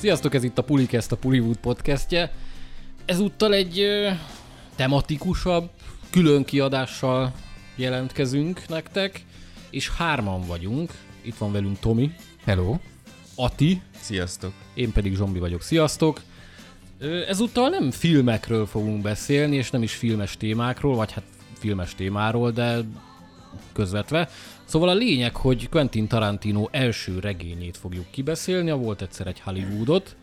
Sziasztok, ez itt a Pulikest, a Puliwood podcastje. Ezúttal egy ö, tematikusabb, külön kiadással jelentkezünk nektek, és hárman vagyunk. Itt van velünk Tomi, Hello. Ati, Sziasztok! én pedig Zsombi vagyok. Sziasztok! Ö, Ezúttal nem filmekről fogunk beszélni, és nem is filmes témákról, vagy hát filmes témáról, de közvetve. Szóval a lényeg, hogy Quentin Tarantino első regényét fogjuk kibeszélni, a volt egyszer egy Hollywoodot.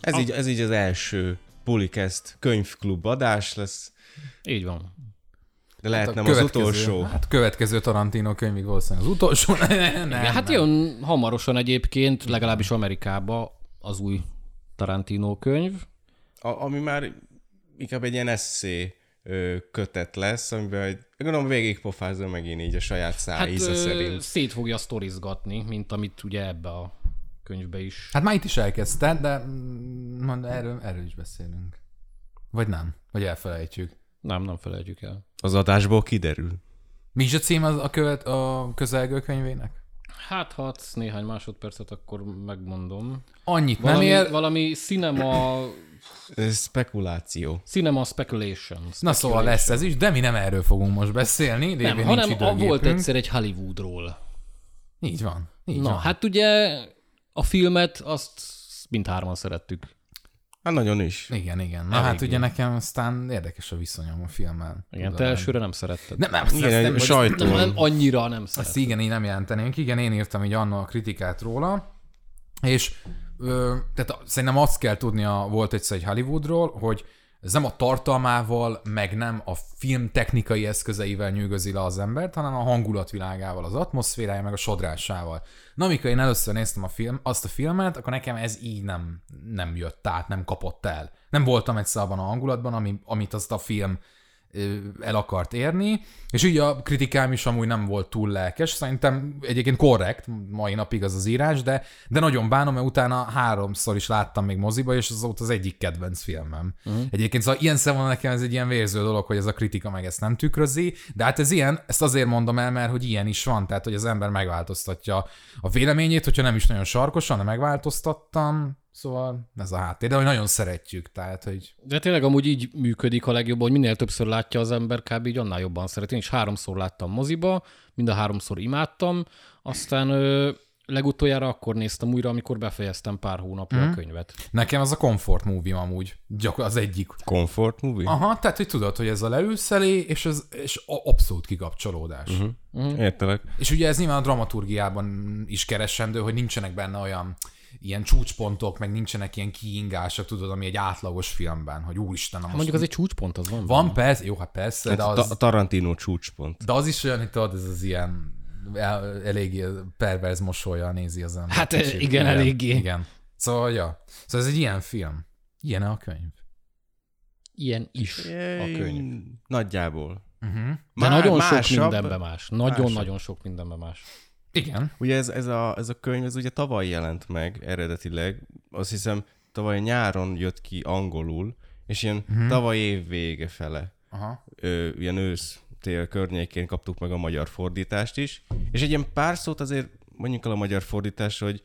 Ez, így, ez így az első Pulikest könyvklub adás lesz, Így van. de lehet Hát a nem az következő- utolsó. Hát a következő Tarantino könyvig valószínűleg az utolsó. nem, nem, Igen, hát jön hamarosan egyébként, legalábbis Amerikába az új Tarantino könyv. A, ami már inkább egy ilyen eszé kötet lesz, amiben egy, gondolom végigpofázza megint így a saját száj Hát íze szerint. szét fogja sztorizgatni, mint amit ugye ebbe a könyvbe is. Hát már itt is elkezdted, de mm, mond, erről, erről is beszélünk. Vagy nem? Vagy elfelejtjük. Nem, nem felejtjük el. Az adásból kiderül. Mi is a cím az a, követ, a közelgő könyvének? Hát, ha adsz néhány másodpercet, akkor megmondom. Annyit Valami, nem ér. valami cinema, spekuláció. cinema speculation. Na szóval lesz ez is, de mi nem erről fogunk most beszélni. Nem, lévén hanem a volt időgépünk. egyszer egy Hollywoodról. Így van. Így Na, van. hát ugye a filmet azt mindhárman szerettük. Hát nagyon is. Igen, igen. Na hát ugye nekem aztán érdekes a viszonyom a filmmel. Igen, Tudod, te elsőre nem szeretted. Nem, nem, Igen, nem, sajtó. nem, nem annyira nem Azt szeretted. igen, én nem jelentenénk. Igen, én írtam így annól a kritikát róla, és ö, tehát szerintem azt kell tudni a volt egyszer egy Hollywoodról, hogy ez nem a tartalmával, meg nem a film technikai eszközeivel nyűgözi le az embert, hanem a hangulatvilágával, az atmoszférája, meg a sodrásával. Na, amikor én először néztem a film, azt a filmet, akkor nekem ez így nem, nem jött át, nem kapott el. Nem voltam egyszer abban a hangulatban, ami, amit azt a film el akart érni, és ugye a kritikám is amúgy nem volt túl lelkes, szerintem egyébként korrekt, mai napig az az írás, de, de nagyon bánom, mert utána háromszor is láttam még moziba, és az volt az egyik kedvenc filmem. Uh-huh. Egyébként szóval ilyen szemben nekem ez egy ilyen vérző dolog, hogy ez a kritika meg ezt nem tükrözi, de hát ez ilyen, ezt azért mondom el, mert hogy ilyen is van, tehát hogy az ember megváltoztatja a véleményét, hogyha nem is nagyon sarkosan, de megváltoztattam, Szóval ez a háttér, de hogy nagyon szeretjük, tehát hogy De tényleg amúgy így működik a legjobb, hogy minél többször látja az ember, kb. így annál jobban szeret. Én is háromszor láttam moziba, mind a háromszor imádtam, aztán ö, legutoljára akkor néztem újra, amikor befejeztem pár hónapja Mhm. a könyvet. nekem az a comfort movie amúgy, gyakor az egyik. Comfort movie? Aha, tehát hogy tudod, hogy ez a leülsz elé, és ez és a- abszolút kikapcsolódás. Uh-huh. Értelek. És ugye ez nyilván a dramaturgiában is keresendő, hogy nincsenek benne olyan ilyen csúcspontok, meg nincsenek ilyen kiingások, tudod, ami egy átlagos filmben, hogy úristen, na most Mondjuk az egy csúcspont, az van. van, persze, jó, hát persze, Hát de a, az, a Tarantino csúcspont. de az is olyan, hogy tudod, ez az ilyen el, eléggé perverz mosolya nézi az ember. Hát, Kicsit. igen, eléggé. Igen. Szóval, ja. Szóval ez egy ilyen film. Ilyen a könyv. Ilyen is a könyv. Nagyjából. Uh-huh. De Má- nagyon sok másabb- mindenben más. Nagyon-nagyon sok mindenben más. Igen. Ugye ez, ez, a, ez a könyv, ez ugye tavaly jelent meg eredetileg, azt hiszem tavaly nyáron jött ki angolul, és ilyen uh-huh. tavaly év vége fele, Aha. ö, ilyen ősz tél környékén kaptuk meg a magyar fordítást is, és egy ilyen pár szót azért mondjuk el a magyar fordítás, hogy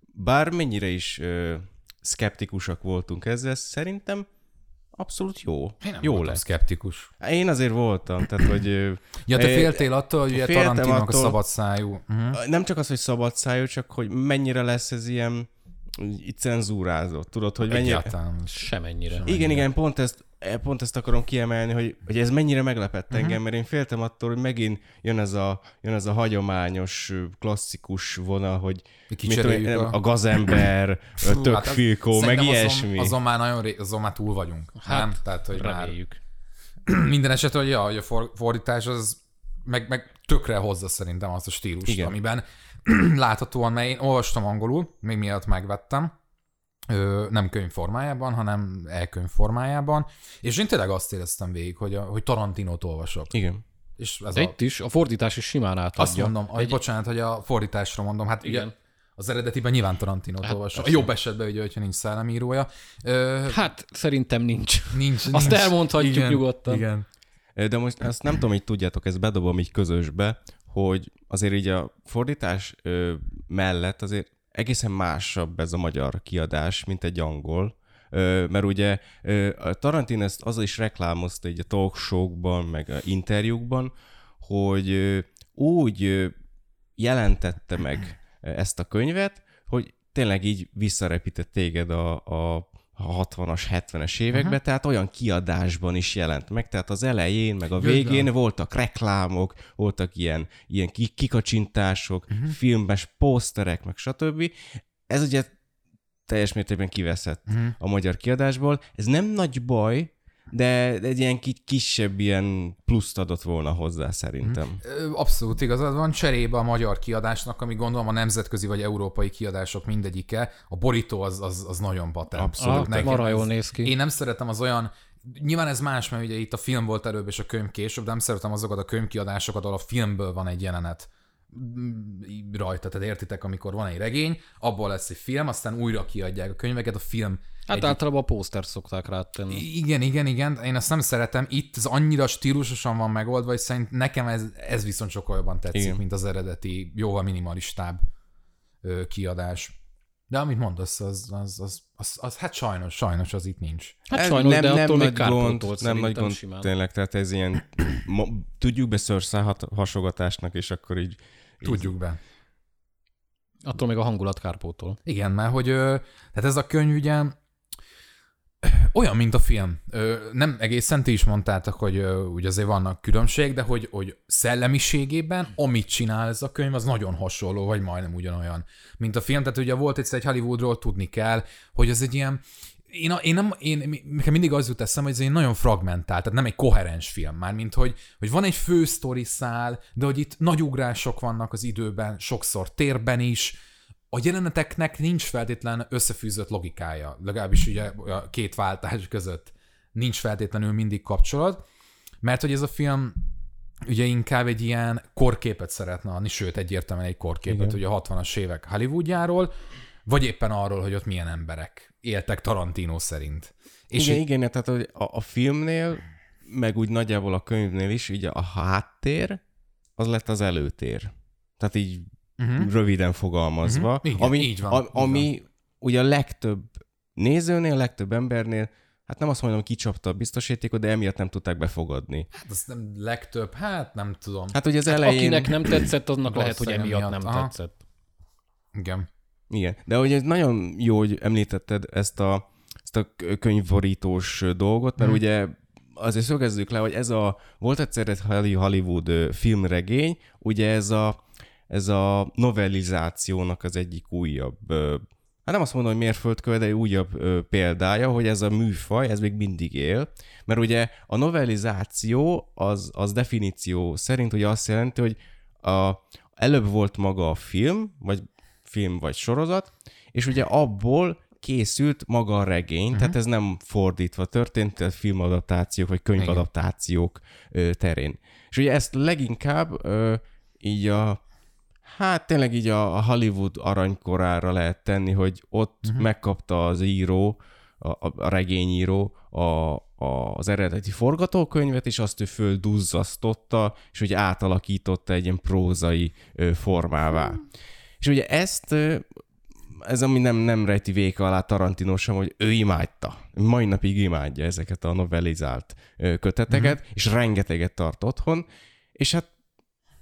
bármennyire is ö, szkeptikusak voltunk ezzel, szerintem abszolút jó. Én nem jó lesz. szkeptikus. Én azért voltam, tehát hogy Ja, te féltél attól, hogy ugye féltem Tarantinónak a attól- szabadszájú. Uh-huh. nem csak az, hogy szabad szájú, csak hogy mennyire lesz ez ilyen így cenzúrázott. Tudod, hogy mennyire... Egyáltalán. Semennyire. Igen, igen, pont ezt, eh, pont ezt akarom kiemelni, hogy, hogy ez mennyire meglepett uh-huh. engem, mert én féltem attól, hogy megint jön ez a, jön ez a hagyományos, klasszikus vonal, hogy mit tudom, a... a gazember, Fú, tök hát filkó, meg ilyesmi. Azon, azon már nagyon ré, azon már túl vagyunk. Hát, nem? Tehát, hogy már Reméljük. minden esetre, hogy, ja, hogy a for, fordítás az meg, meg tökre hozza szerintem azt a stílust, Igen. amiben láthatóan, mert én olvastam angolul, még mielőtt megvettem, ö, nem könyv formájában, hanem elkönyv formájában, és én tényleg azt éreztem végig, hogy, a, hogy Tarantinót olvasok. Igen. És ez De a, itt is a fordítás is simán átadja. azt mondom, hogy bocsánat, hogy a fordításra mondom, hát Igen. ugye az eredetiben nyilván Tarantinót Hát olvasom. A jobb esetben ugye, hogyha nincs szellemírója. Ö, Hát szerintem nincs. nincs, Azt nincs. elmondhatjuk igen, nyugodtan. Igen. De most azt nem tudom, hogy tudjátok, ezt bedobom így közösbe, hogy azért így a fordítás ö, mellett azért egészen másabb ez a magyar kiadás, mint egy angol. Ö, mert ugye ö, a Tarantino ezt azzal is reklámozta így a talk show-kban, meg a interjúkban, hogy ö, úgy ö, jelentette meg ezt a könyvet, hogy tényleg így visszarepített téged a, a a 60-as, 70-es években, uh-huh. tehát olyan kiadásban is jelent meg, tehát az elején, meg a végén Jöjjön. voltak reklámok, voltak ilyen, ilyen kikacsintások, uh-huh. filmes pószterek, meg stb. Ez ugye teljes mértékben kiveszett uh-huh. a magyar kiadásból. Ez nem nagy baj, de egy ilyen kisebb ilyen pluszt adott volna hozzá szerintem. Abszolút igazad van. Cserébe a magyar kiadásnak, ami gondolom a nemzetközi vagy európai kiadások mindegyike, a borító az, az, az nagyon patent. Abszolút, ah, marha jól néz ki. Én nem szeretem az olyan Nyilván ez más, mert ugye itt a film volt előbb és a könyv később, de nem szeretem azokat a könyvkiadásokat, ahol a filmből van egy jelenet rajta, tehát értitek, amikor van egy regény, abból lesz egy film, aztán újra kiadják a könyveket, a film Hát egy... általában a pósztert szokták rátenni. Igen, igen, igen, én ezt nem szeretem. Itt az annyira stílusosan van megoldva, hogy szerint nekem ez, ez viszont sokkal jobban tetszik, igen. mint az eredeti, jóval minimalistább ö, kiadás. De amit mondasz, az, az, az, az, az, hát sajnos, sajnos az itt nincs. Hát sajnos, nem, de nem attól nagy gond, nem nagy gond simán. tényleg, tehát ez ilyen, ma, tudjuk be hasogatásnak, és akkor így... Tudjuk így, be. Attól még a hangulat kárpótól. Igen, mert hogy tehát ez a könyv ugye olyan, mint a film. Nem egészen ti is mondtátok, hogy ugye azért vannak különbség, de hogy, hogy szellemiségében, amit csinál ez a könyv, az nagyon hasonló, vagy majdnem ugyanolyan, mint a film. Tehát ugye volt egyszer egy Hollywoodról tudni kell, hogy ez egy ilyen, én, én nem, én, nekem mindig az jut eszem, hogy ez egy nagyon fragmentált, tehát nem egy koherens film, már mint hogy, hogy van egy fő sztori szál, de hogy itt nagy ugrások vannak az időben, sokszor térben is, a jeleneteknek nincs feltétlen összefűzött logikája, legalábbis ugye a két váltás között nincs feltétlenül mindig kapcsolat, mert hogy ez a film ugye inkább egy ilyen korképet szeretne adni, sőt egyértelműen egy korképet, Igen. ugye a 60-as évek Hollywoodjáról, vagy éppen arról, hogy ott milyen emberek éltek Tarantino szerint. És igen, így... igen, tehát hogy a, a filmnél, meg úgy nagyjából a könyvnél is, ugye a háttér, az lett az előtér. Tehát így uh-huh. röviden fogalmazva. Uh-huh. Igen, ami, így van, a, ami így van. ugye a legtöbb nézőnél, a legtöbb embernél Hát nem azt mondom, kicsapta a biztosítékot, de emiatt nem tudták befogadni. Hát az nem legtöbb, hát nem tudom. Hát ugye az hát elején... Akinek nem tetszett, annak lehet, hogy emiatt, emiatt nem Aha. tetszett. Igen. Igen, de hogy ez nagyon jó, hogy említetted ezt a, ezt a könyvborítós dolgot, mert hmm. ugye azért szögezzük le, hogy ez a, volt egyszer egy Hollywood filmregény, ugye ez a ez a novellizációnak az egyik újabb, hát nem azt mondom, hogy mérföldköve, de újabb példája, hogy ez a műfaj, ez még mindig él, mert ugye a novellizáció az, az definíció szerint ugye azt jelenti, hogy a, előbb volt maga a film, vagy film vagy sorozat, és ugye abból készült maga a regény, uh-huh. tehát ez nem fordítva történt, tehát filmadaptációk vagy könyvadaptációk Igen. terén. És ugye ezt leginkább így a Hát tényleg így a Hollywood aranykorára lehet tenni, hogy ott uh-huh. megkapta az író, a, a regényíró a, a, az eredeti forgatókönyvet, és azt ő földuzzasztotta, és ugye átalakította egy ilyen prózai ö, formává. Uh-huh. És ugye ezt, ez ami nem, nem rejti véka alá Tarantino sem, hogy ő imádta. Mai napig imádja ezeket a novellizált köteteket, uh-huh. és rengeteget tart otthon, és hát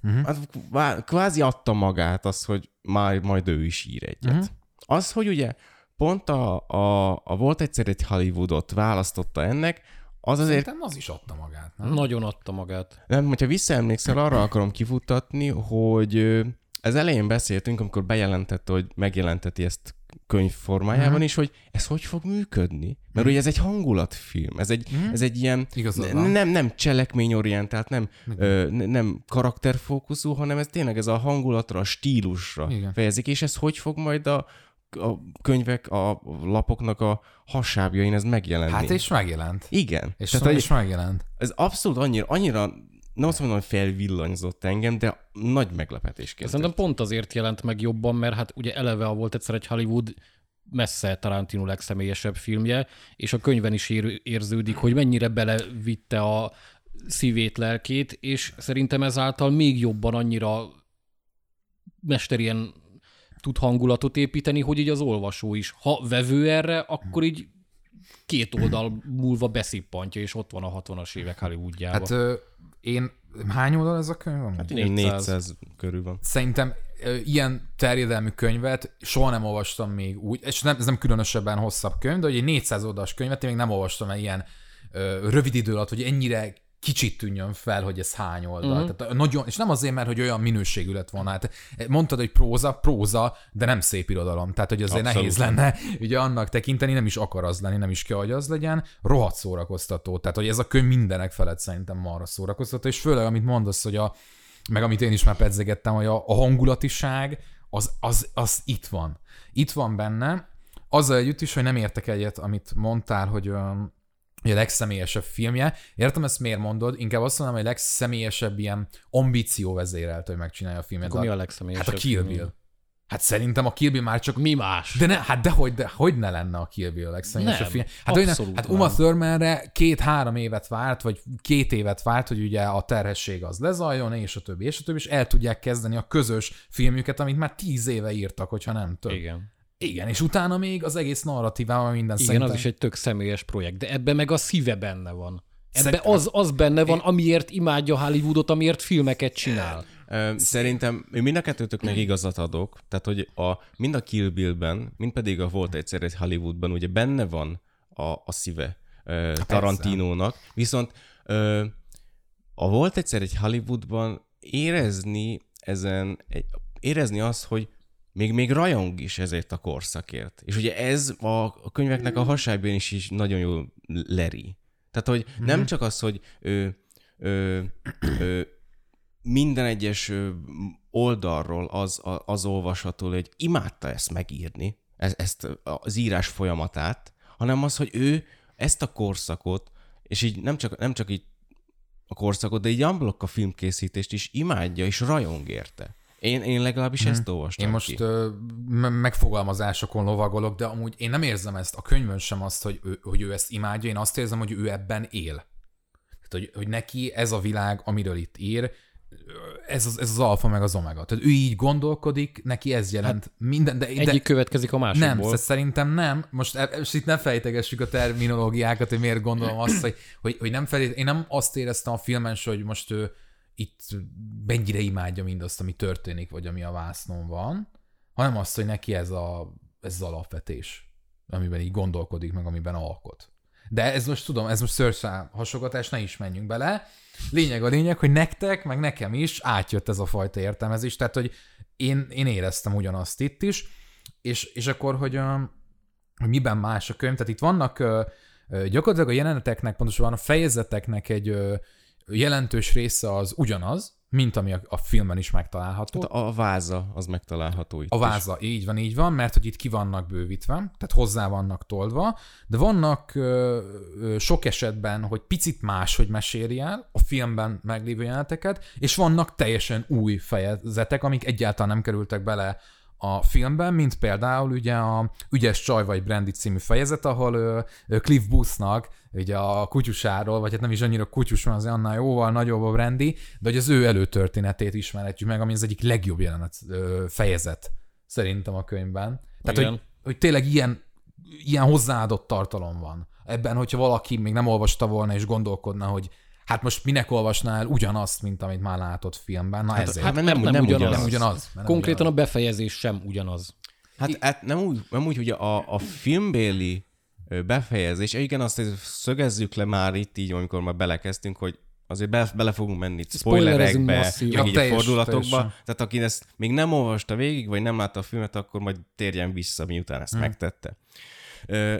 Uh-huh. Hát kvázi adta magát az, hogy majd, majd ő is ír egyet. Uh-huh. Az, hogy ugye pont a, a, a volt egyszer egy Hollywoodot választotta ennek, az azért... Szerintem az is adta magát, nem? Nagyon adta magát. Nem, hogyha visszaemlékszel, arra akarom kifutatni, hogy ez elején beszéltünk, amikor bejelentette, hogy megjelenteti ezt könyv formájában uh-huh. is, hogy ez hogy fog működni. Mert uh-huh. ugye ez egy hangulatfilm, ez egy, uh-huh. ez egy ilyen nem, nem cselekményorientált, nem, ö, nem karakterfókuszú, hanem ez tényleg ez a hangulatra, a stílusra Igen. fejezik, és ez hogy fog majd a, a könyvek, a lapoknak a hasábjain ez megjelenni. Hát és megjelent. Igen. És Tehát, szóval is megjelent. Ez abszolút annyira, annyira nem azt mondom, hogy felvillanyzott engem, de nagy meglepetésként. Szerintem pont azért jelent meg jobban, mert hát ugye eleve volt egyszer egy Hollywood messze Tarantino legszemélyesebb filmje, és a könyven is ér, érződik, hogy mennyire belevitte a szívét, lelkét, és szerintem ezáltal még jobban annyira mesterien tud hangulatot építeni, hogy így az olvasó is. Ha vevő erre, akkor így két oldal múlva beszippantja, és ott van a 60-as évek Hollywoodjában. Hát ö, én, hány oldal ez a könyv? amúgy? 400. 400 400 körül van. Szerintem ilyen terjedelmű könyvet soha nem olvastam még úgy, és nem, ez nem különösebben hosszabb könyv, de hogy egy 400 oldalas könyvet én még nem olvastam el ilyen ö, rövid idő alatt, hogy ennyire kicsit tűnjön fel, hogy ez hány oldal. Uh-huh. Tehát nagyon, és nem azért, mert hogy olyan minőségű lett volna. Hát mondtad, hogy próza, próza, de nem szép irodalom. Tehát, hogy azért Abszolút. nehéz lenne ugye annak tekinteni, nem is akar az lenni, nem is kell, hogy az legyen. Rohadt szórakoztató. Tehát, hogy ez a könyv mindenek felett szerintem marra szórakoztató, és főleg, amit mondasz, hogy a, meg amit én is már pedzegettem, hogy a, a hangulatiság, az, az, az itt van. Itt van benne, azzal együtt is, hogy nem értek egyet, amit mondtál, hogy, öm, hogy a legszemélyesebb filmje. Értem ezt miért mondod, inkább azt mondom, hogy a legszemélyesebb ilyen ambíció vezérelt, hogy megcsinálja a filmet. Akkor mi a Hát legszemélyesebb? a Kill? Bill. Hát szerintem a Kill Bill már csak Mi más? de ne, hát dehogy, de hogy ne lenne a Kill Bill a legszemélyesebb film? Hát, hogy ne, hát. Uma Thurmanre két-három évet várt, vagy két évet várt, hogy ugye a terhesség az lezajjon, és a többi, és a többi, és el tudják kezdeni a közös filmjüket, amit már tíz éve írtak, hogyha nem több. Igen. Igen, és utána még az egész narratívával minden Igen, szerintem. az is egy tök személyes projekt, de ebben meg a szíve benne van. Ebben az, az benne van, amiért imádja Hollywoodot, amiért filmeket csinál. Szerintem én mind a kettőtöknek igazat adok, tehát hogy a, mind a Kill Bill-ben, mind pedig a Volt egyszer egy Hollywoodban, ugye benne van a, a szíve ö, Tarantinónak, viszont ö, a Volt egyszer egy Hollywoodban érezni ezen, érezni azt, hogy még, még rajong is ezért a korszakért. És ugye ez a, könyveknek a hasábján is, is nagyon jól leri. Tehát, hogy nem csak az, hogy ö, ö, ö, minden egyes oldalról az, az olvasható, hogy imádta ezt megírni, ez, ezt az írás folyamatát, hanem az, hogy ő ezt a korszakot, és így nem csak, nem csak így a korszakot, de így unblock a filmkészítést is imádja, és rajong érte. Én, én legalábbis Mhm. ezt olvastam Én ki. most ö, me- megfogalmazásokon lovagolok, de amúgy én nem érzem ezt a könyvön sem azt, hogy ő, hogy ő ezt imádja, én azt érzem, hogy ő ebben él. Tehát, hogy, hogy neki ez a világ, amiről itt ír, ez az, ez az alfa meg az omega. Tehát ő így gondolkodik, neki ez jelent hát, minden, de, de Egyik következik a másikból. nem, szóval szerintem nem. Most, e- most itt ne fejtegessük a terminológiákat, hogy miért gondolom azt, hogy, hogy, hogy nem felé, én nem azt éreztem a filmen hogy most ő itt mennyire imádja mindazt, ami történik, vagy ami a vásznon van, hanem azt, hogy neki ez, a, ez az alapvetés, amiben így gondolkodik, meg amiben alkot. De ez most tudom, ez most szőrszám hasogatás, ne is menjünk bele. Lényeg a lényeg, hogy nektek, meg nekem is átjött ez a fajta értelmezés, tehát hogy én, én éreztem ugyanazt itt is, és, és akkor, hogy, hogy miben más a könyv, tehát itt vannak gyakorlatilag a jeleneteknek, pontosabban a fejezeteknek egy jelentős része az ugyanaz, mint ami a, a filmben is megtalálható. Tehát a váza az megtalálható itt A is. váza, így van, így van, mert hogy itt ki vannak bővítve, tehát hozzá vannak toldva, de vannak ö, ö, sok esetben, hogy picit más, hogy meséli el a filmben meglévő jeleneteket, és vannak teljesen új fejezetek, amik egyáltalán nem kerültek bele a filmben, mint például ugye a Ügyes Csaj vagy Brandy című fejezet, ahol ö, ö, Cliff Boothnak ugye a kutyusáról, vagy hát nem is annyira kutyus, mert azért annál jóval nagyobb a Brandy, de hogy az ő előtörténetét ismerhetjük meg, ami az egyik legjobb jelenet fejezet szerintem a könyvben. Tehát, Igen. hogy, hogy tényleg ilyen, ilyen hozzáadott tartalom van. Ebben, hogyha valaki még nem olvasta volna és gondolkodna, hogy hát most minek olvasnál ugyanazt, mint amit már látott filmben. Na hát, ezért. hát Hát, nem- mert nem nem ugyanaz. ugyanaz. mert nem Konkrétan ugyanaz. a befejezés sem ugyanaz. Hát, hát nem, úgy, nem úgy, hogy a, a filmbéli befejezés, igen, azt hogy szögezzük le már itt így, amikor már belekezdtünk, hogy azért be, bele fogunk menni spoilerekbe, meg Ja, így a teljes- fordulatokba. teljesen. Tehát aki ezt még nem olvasta végig, vagy nem látta a filmet, akkor majd térjen vissza, miután ezt hmm. megtette.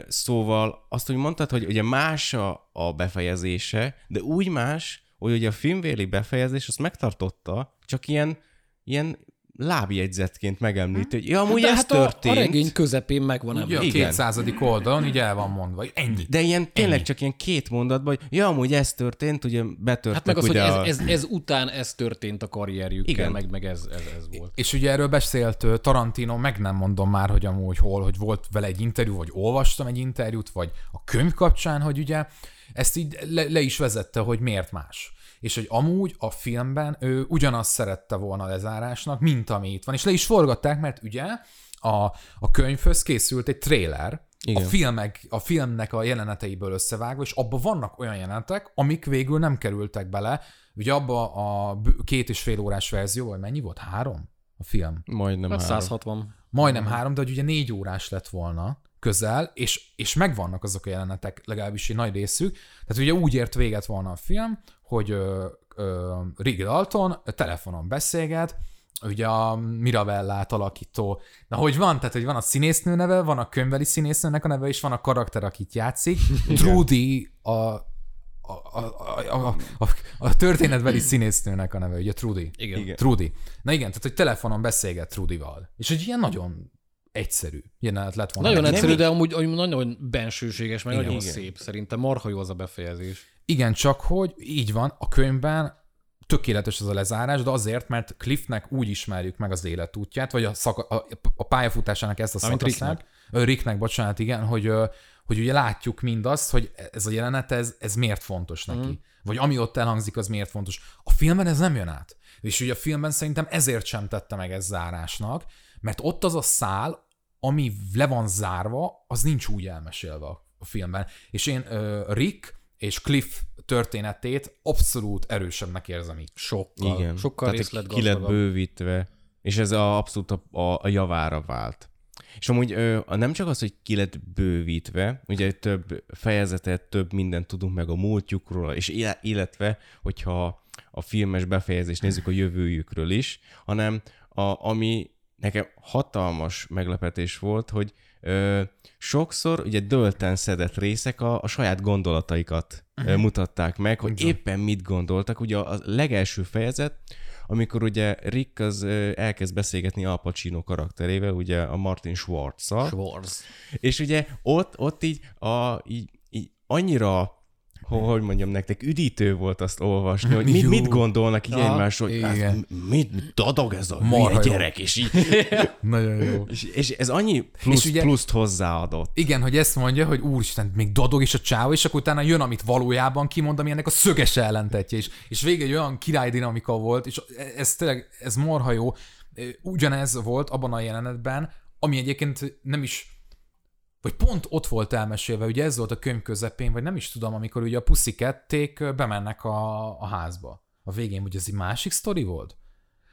Szóval azt, hogy mondtad, hogy ugye más a, a befejezése, de úgy más, hogy ugye a filmvéli befejezés azt megtartotta, csak ilyen, ilyen lábjegyzetként megemlíti, hogy ja, amúgy de ez hát a, történt. a regény közepén megvan Ugye említve. a Igen. 200. oldalon így el van mondva, hogy ennyi. De ilyen tényleg csak ilyen két mondatban, hogy ja, amúgy ez történt, ugye betörtek Hát meg az, hogy ugye ez, a... ez, ez után ez történt a karrierjükkel, Igen. meg, meg ez, ez, ez volt. És ugye erről beszélt Tarantino, meg nem mondom már, hogy amúgy hol, hogy volt vele egy interjú, vagy olvastam egy interjút, vagy a könyv kapcsán, hogy ugye ezt így le, le is vezette, hogy miért más. És hogy amúgy a filmben ő ugyanazt szerette volna lezárásnak, mint ami itt van. És le is forgatták, mert ugye a, a könyvhöz készült egy trailer, Igen. a, filmek, a filmnek a jeleneteiből összevágva, és abban vannak olyan jelenetek, amik végül nem kerültek bele. Ugye abba a két és fél órás verzió, vagy mennyi volt? Három? A film. Majdnem Hát három. 160. Majdnem három, de hogy ugye négy órás lett volna közel, és, és megvannak azok a jelenetek, legalábbis egy nagy részük. Tehát ugye úgy ért véget volna a film, hogy ö, ö, Rick Dalton telefonon beszélget, ugye a Mirabellát alakító. Na, hogy van? Tehát, hogy van a színésznő neve, van a könyveli színésznőnek a neve, és van a karakter, akit játszik. Trudy a, a, a, a, a, történetbeli színésznőnek a neve, ugye Trudy. Igen. Igen. Trudy. Na igen, tehát hogy telefonon beszélget Trudyval. És egy ilyen nagyon egyszerű jelenet lett volna. Nagyon egyszerű, de amúgy, amúgy nagyon bensőséges, meg Igen. nagyon Igen. szép. Szerintem marha jó az a befejezés. Igen, csak hogy így van, a könyvben tökéletes ez a lezárás, de azért, mert Cliffnek úgy ismerjük meg az életútját, vagy a, szaka, a, a pályafutásának ezt a Mármint szakaszát. Ricknek. Ricknek, bocsánat, igen, hogy, hogy ugye látjuk mindazt, hogy ez a jelenet, ez, ez miért fontos neki. Mm. Vagy ami ott elhangzik, az miért fontos. A filmben ez nem jön át. És ugye a filmben szerintem ezért sem tette meg ez zárásnak, mert ott az a szál, ami le van zárva, az nincs úgy elmesélve a filmben. És én Rick és Cliff történetét abszolút erősebbnek érzem itt. Sokkal. Igen. Sokkal Tehát ki lett bővítve, és ez a, abszolút a, a, a javára vált. És amúgy ö, a- nem csak az, hogy ki lett bővítve, ugye több fejezetet, több mindent tudunk meg a múltjukról, és illetve, hogyha a filmes befejezést nézzük a jövőjükről is, hanem a, ami nekem hatalmas meglepetés volt, hogy ö, sokszor ugye dölten szedett részek a, a saját gondolataikat uh-huh. mutatták meg, hogy éppen mit gondoltak. Ugye a legelső fejezet, amikor ugye Rick az elkezd beszélgetni Al Pacino karakterével, ugye a Martin Schwartz-szal, Schwarz. és ugye ott, ott így, a, így, így annyira hogy mondjam nektek, üdítő volt azt olvasni, hogy mit, mit gondolnak így Aha, egymásról, hogy hát, mit, mit dadog ez a Marha gyerek, és, így, Nagyon jó. és, és ez annyi plusz, ugye- pluszt hozzáadott. Igen, hogy ezt mondja, hogy úristen, még dadog is a csáva, és akkor utána jön, amit valójában kimond, ami ennek a szöges ellentetje, és, és vége egy olyan király dinamika volt, és ez tényleg, ez marha jó. Ugyanez volt abban a jelenetben, ami egyébként nem is vagy pont ott volt elmesélve, ugye ez volt a könyv közepén, vagy nem is tudom, amikor ugye a puszikették bemennek a, a házba. A végén, ugye ez egy másik sztori volt?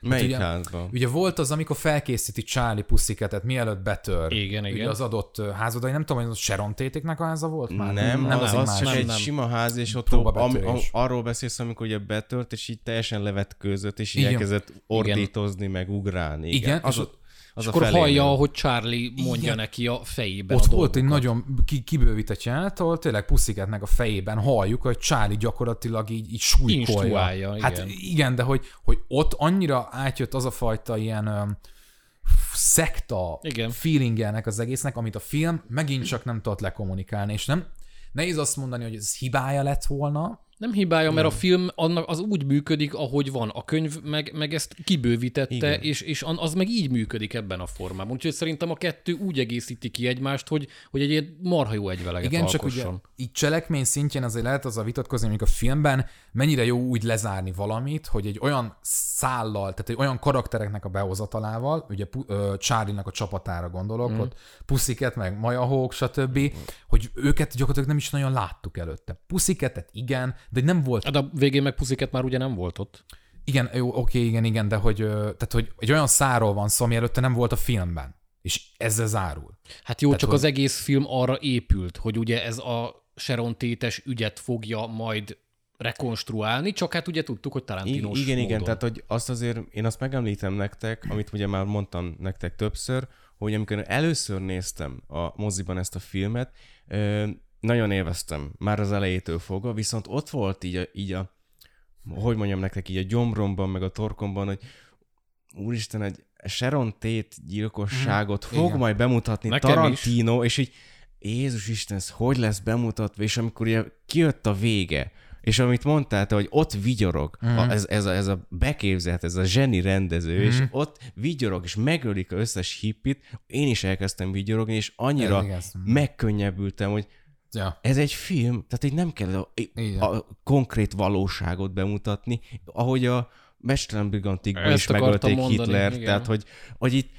Melyik ugye- házban? Ugye volt az, amikor felkészíti Charlie Pussiketet, mielőtt betör. Igen, Ugye igen. az adott házba, de nem tudom, hogy az Sharon Tétéknek a háza volt már? Nem, nem az, az, az, csak egy nem. sima ház, és ott am, am, arról beszélsz, amikor ugye betört, és így teljesen levetkőzött, és így Igen. elkezdett ordítozni, meg ugrálni. Igen, Igen, az, és ott- az És akkor felé hallja, hogy Charlie mondja Igen. neki a fejében Ott a volt egy nagyon ki, kibővített jelenet, ahol tényleg Pussiketnek a fejében halljuk, hogy Charlie gyakorlatilag így, így súlykolja. Hát igen. igen, de hogy, hogy ott annyira átjött az a fajta ilyen öm, szekta Igen. feelingjelnek az egésznek, amit a film megint csak nem tudott lekommunikálni, és nem nehéz azt mondani, hogy ez hibája lett volna, Nem hibája, mert a film annak az úgy működik, ahogy van. A könyv meg, meg ezt kibővítette, Igen. és, és az meg így működik ebben a formában. Úgyhogy szerintem a kettő úgy egészíti ki egymást, hogy, hogy egy ilyen marha jó egyveleget Igen, csak alkosson. ugye így cselekmény szintjén azért lehet az a vitatkozni, mondjuk a filmben mennyire jó úgy lezárni valamit, hogy egy olyan szállal, tehát egy olyan karaktereknek a behozatalával, ugye ö, Charlie-nak a csapatára gondolok, mm. ott Pussycat, meg Maya Hawk, stb., mm. hogy őket gyakorlatilag nem is nagyon láttuk előtte. Pussiketet igen, de nem volt Hát a végén meg pusziket már ugye nem volt ott. igen, jó, oké, igen, igen, de hogy, tehát, hogy egy olyan száról van szó, ami előtte nem volt a filmben. És ezzel zárul. Hát jó, Tehát, csak hogy- az egész film arra épült, hogy ugye ez a Sharon Tétes ügyet fogja majd rekonstruálni, csak hát ugye tudtuk, hogy Tarantinos igen, igen, módon. tehát hogy azt azért én azt megemlítem nektek, amit ugye már mondtam nektek többször, hogy amikor először néztem a moziban ezt a filmet, nagyon élveztem, már az elejétől fogva, viszont ott volt így a, így a hogy mondjam nektek, így a gyomromban, meg a torkomban, hogy úristen, egy Sharon Tate gyilkosságot fog Igen. majd bemutatni Nekem Tarantino, és így Jézus Isten, ez hogy lesz bemutatva, és amikor ugye kijött a vége, és amit mondtál, te, hogy ott vigyorog, mm. a, ez, ez, a, ez a beképzelt, ez a zseni rendező, mm. és ott vigyorog, és megölik az összes hippit, én is elkezdtem vigyorogni, és annyira megkönnyebbültem, hogy Ja. ez egy film, tehát így nem kell a, a konkrét valóságot bemutatni, ahogy a Mestelen Brigantikban is megölték mondani, Hitlert, igen. tehát hogy, hogy itt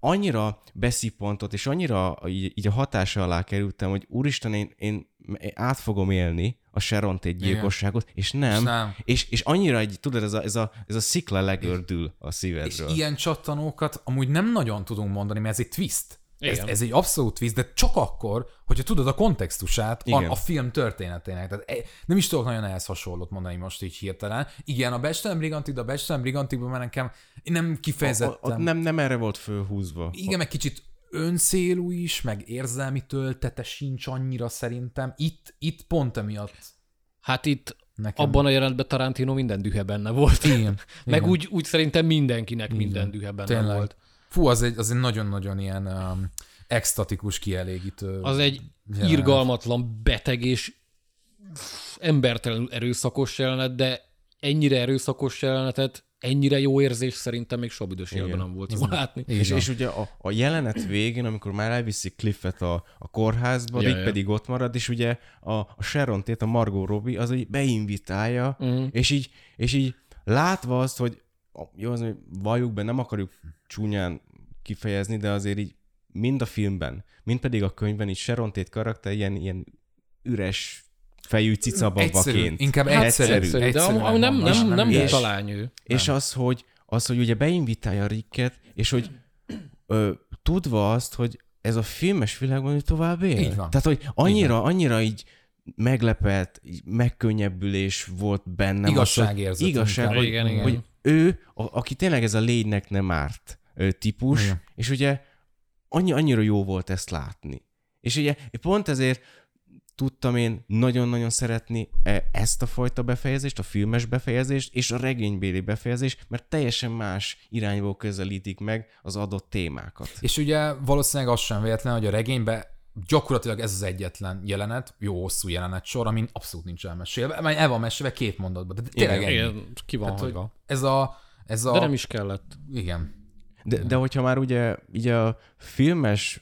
annyira beszippantott, és annyira így, így a hatása alá kerültem, hogy úristen, én, én át fogom élni a Sharon Tate gyilkosságot, és nem, És nem. És, és annyira egy, tudod, ez a, ez a, ez a szikla legördül a És szívedről. ilyen csattanókat amúgy nem nagyon tudunk mondani, mert ez egy twist. Ez, Igen. ez egy abszolút twist, de csak akkor, hogyha tudod a kontextusát a, Igen. a film történetének. Tehát e- nem is tudok nagyon ehhez hasonlót mondani most így hirtelen. Igen, a Becstelen Brigantik, de a Becstelen Brigantikban már nekem nem A, kifejezetten... a, nem, nem erre volt fölhúzva. Igen, meg kicsit öncélú is, meg érzelmi töltete sincs annyira szerintem. Itt, itt pont emiatt Hát itt nekem. abban a jelentben Tarantino minden dühe benne volt. Igen. Meg igen. úgy, úgy szerintem mindenkinek minden dühe benne Tényleg. volt. Fú, az egy, az egy nagyon-nagyon ilyen um, extatikus, kielégítő. Az egy jelenet. irgalmatlan, beteg és embertelenül erőszakos jelenet, de ennyire erőszakos jelenetet, ennyire jó érzés szerintem még soha büdös életben nem volt jó látni. Így És, és ugye a, a jelenet végén, amikor már elviszi Cliffet a, a kórházba, Ja, ja, ja. pedig ott marad, és ugye a, a Sharon Tate, a Margot Robbie, az így beinvitálja, uh-huh. és, így, és így látva azt, hogy jó, az, hogy valljuk be, nem akarjuk csúnyán kifejezni, de azért így mind a filmben, mind pedig a könyvben így Sharon Tate karakter ilyen, ilyen üres fejű Egyszerű, cicababaként. inkább Hát egyszerű. egyszerű. De egyszerűen am- am- nem, nem, és nem, és- találnyő. És az, hogy, az, hogy ugye beinvitálja Ricket, és hogy ö, tudva azt, hogy ez a filmes világban ő tovább él. Így van. Tehát, hogy annyira, annyira így meglepett, megkönnyebbülés volt bennem. Igazságérzet igazság, inkább. hogy, Igen, igen. hogy ő, a, aki tényleg ez a lénynek nem árt típus, Igen. és ugye annyi, annyira jó volt ezt látni. És ugye pont ezért tudtam én nagyon-nagyon szeretni e- ezt a fajta befejezést, a filmes befejezést és a regénybéli befejezést, mert teljesen más irányból közelítik meg az adott témákat. És ugye valószínűleg az sem véletlen, hogy a regényben gyakorlatilag ez az egyetlen jelenet, jó hosszú jelenet sor, amin abszolút nincs elmesélve. Mert el van mesélve két mondatban, de tényleg Igen, ennyi. Igen, ki van Tehát, hagyva. ez a, ez a... De nem is kellett. Igen. De, de hogyha már ugye, ugye a filmes,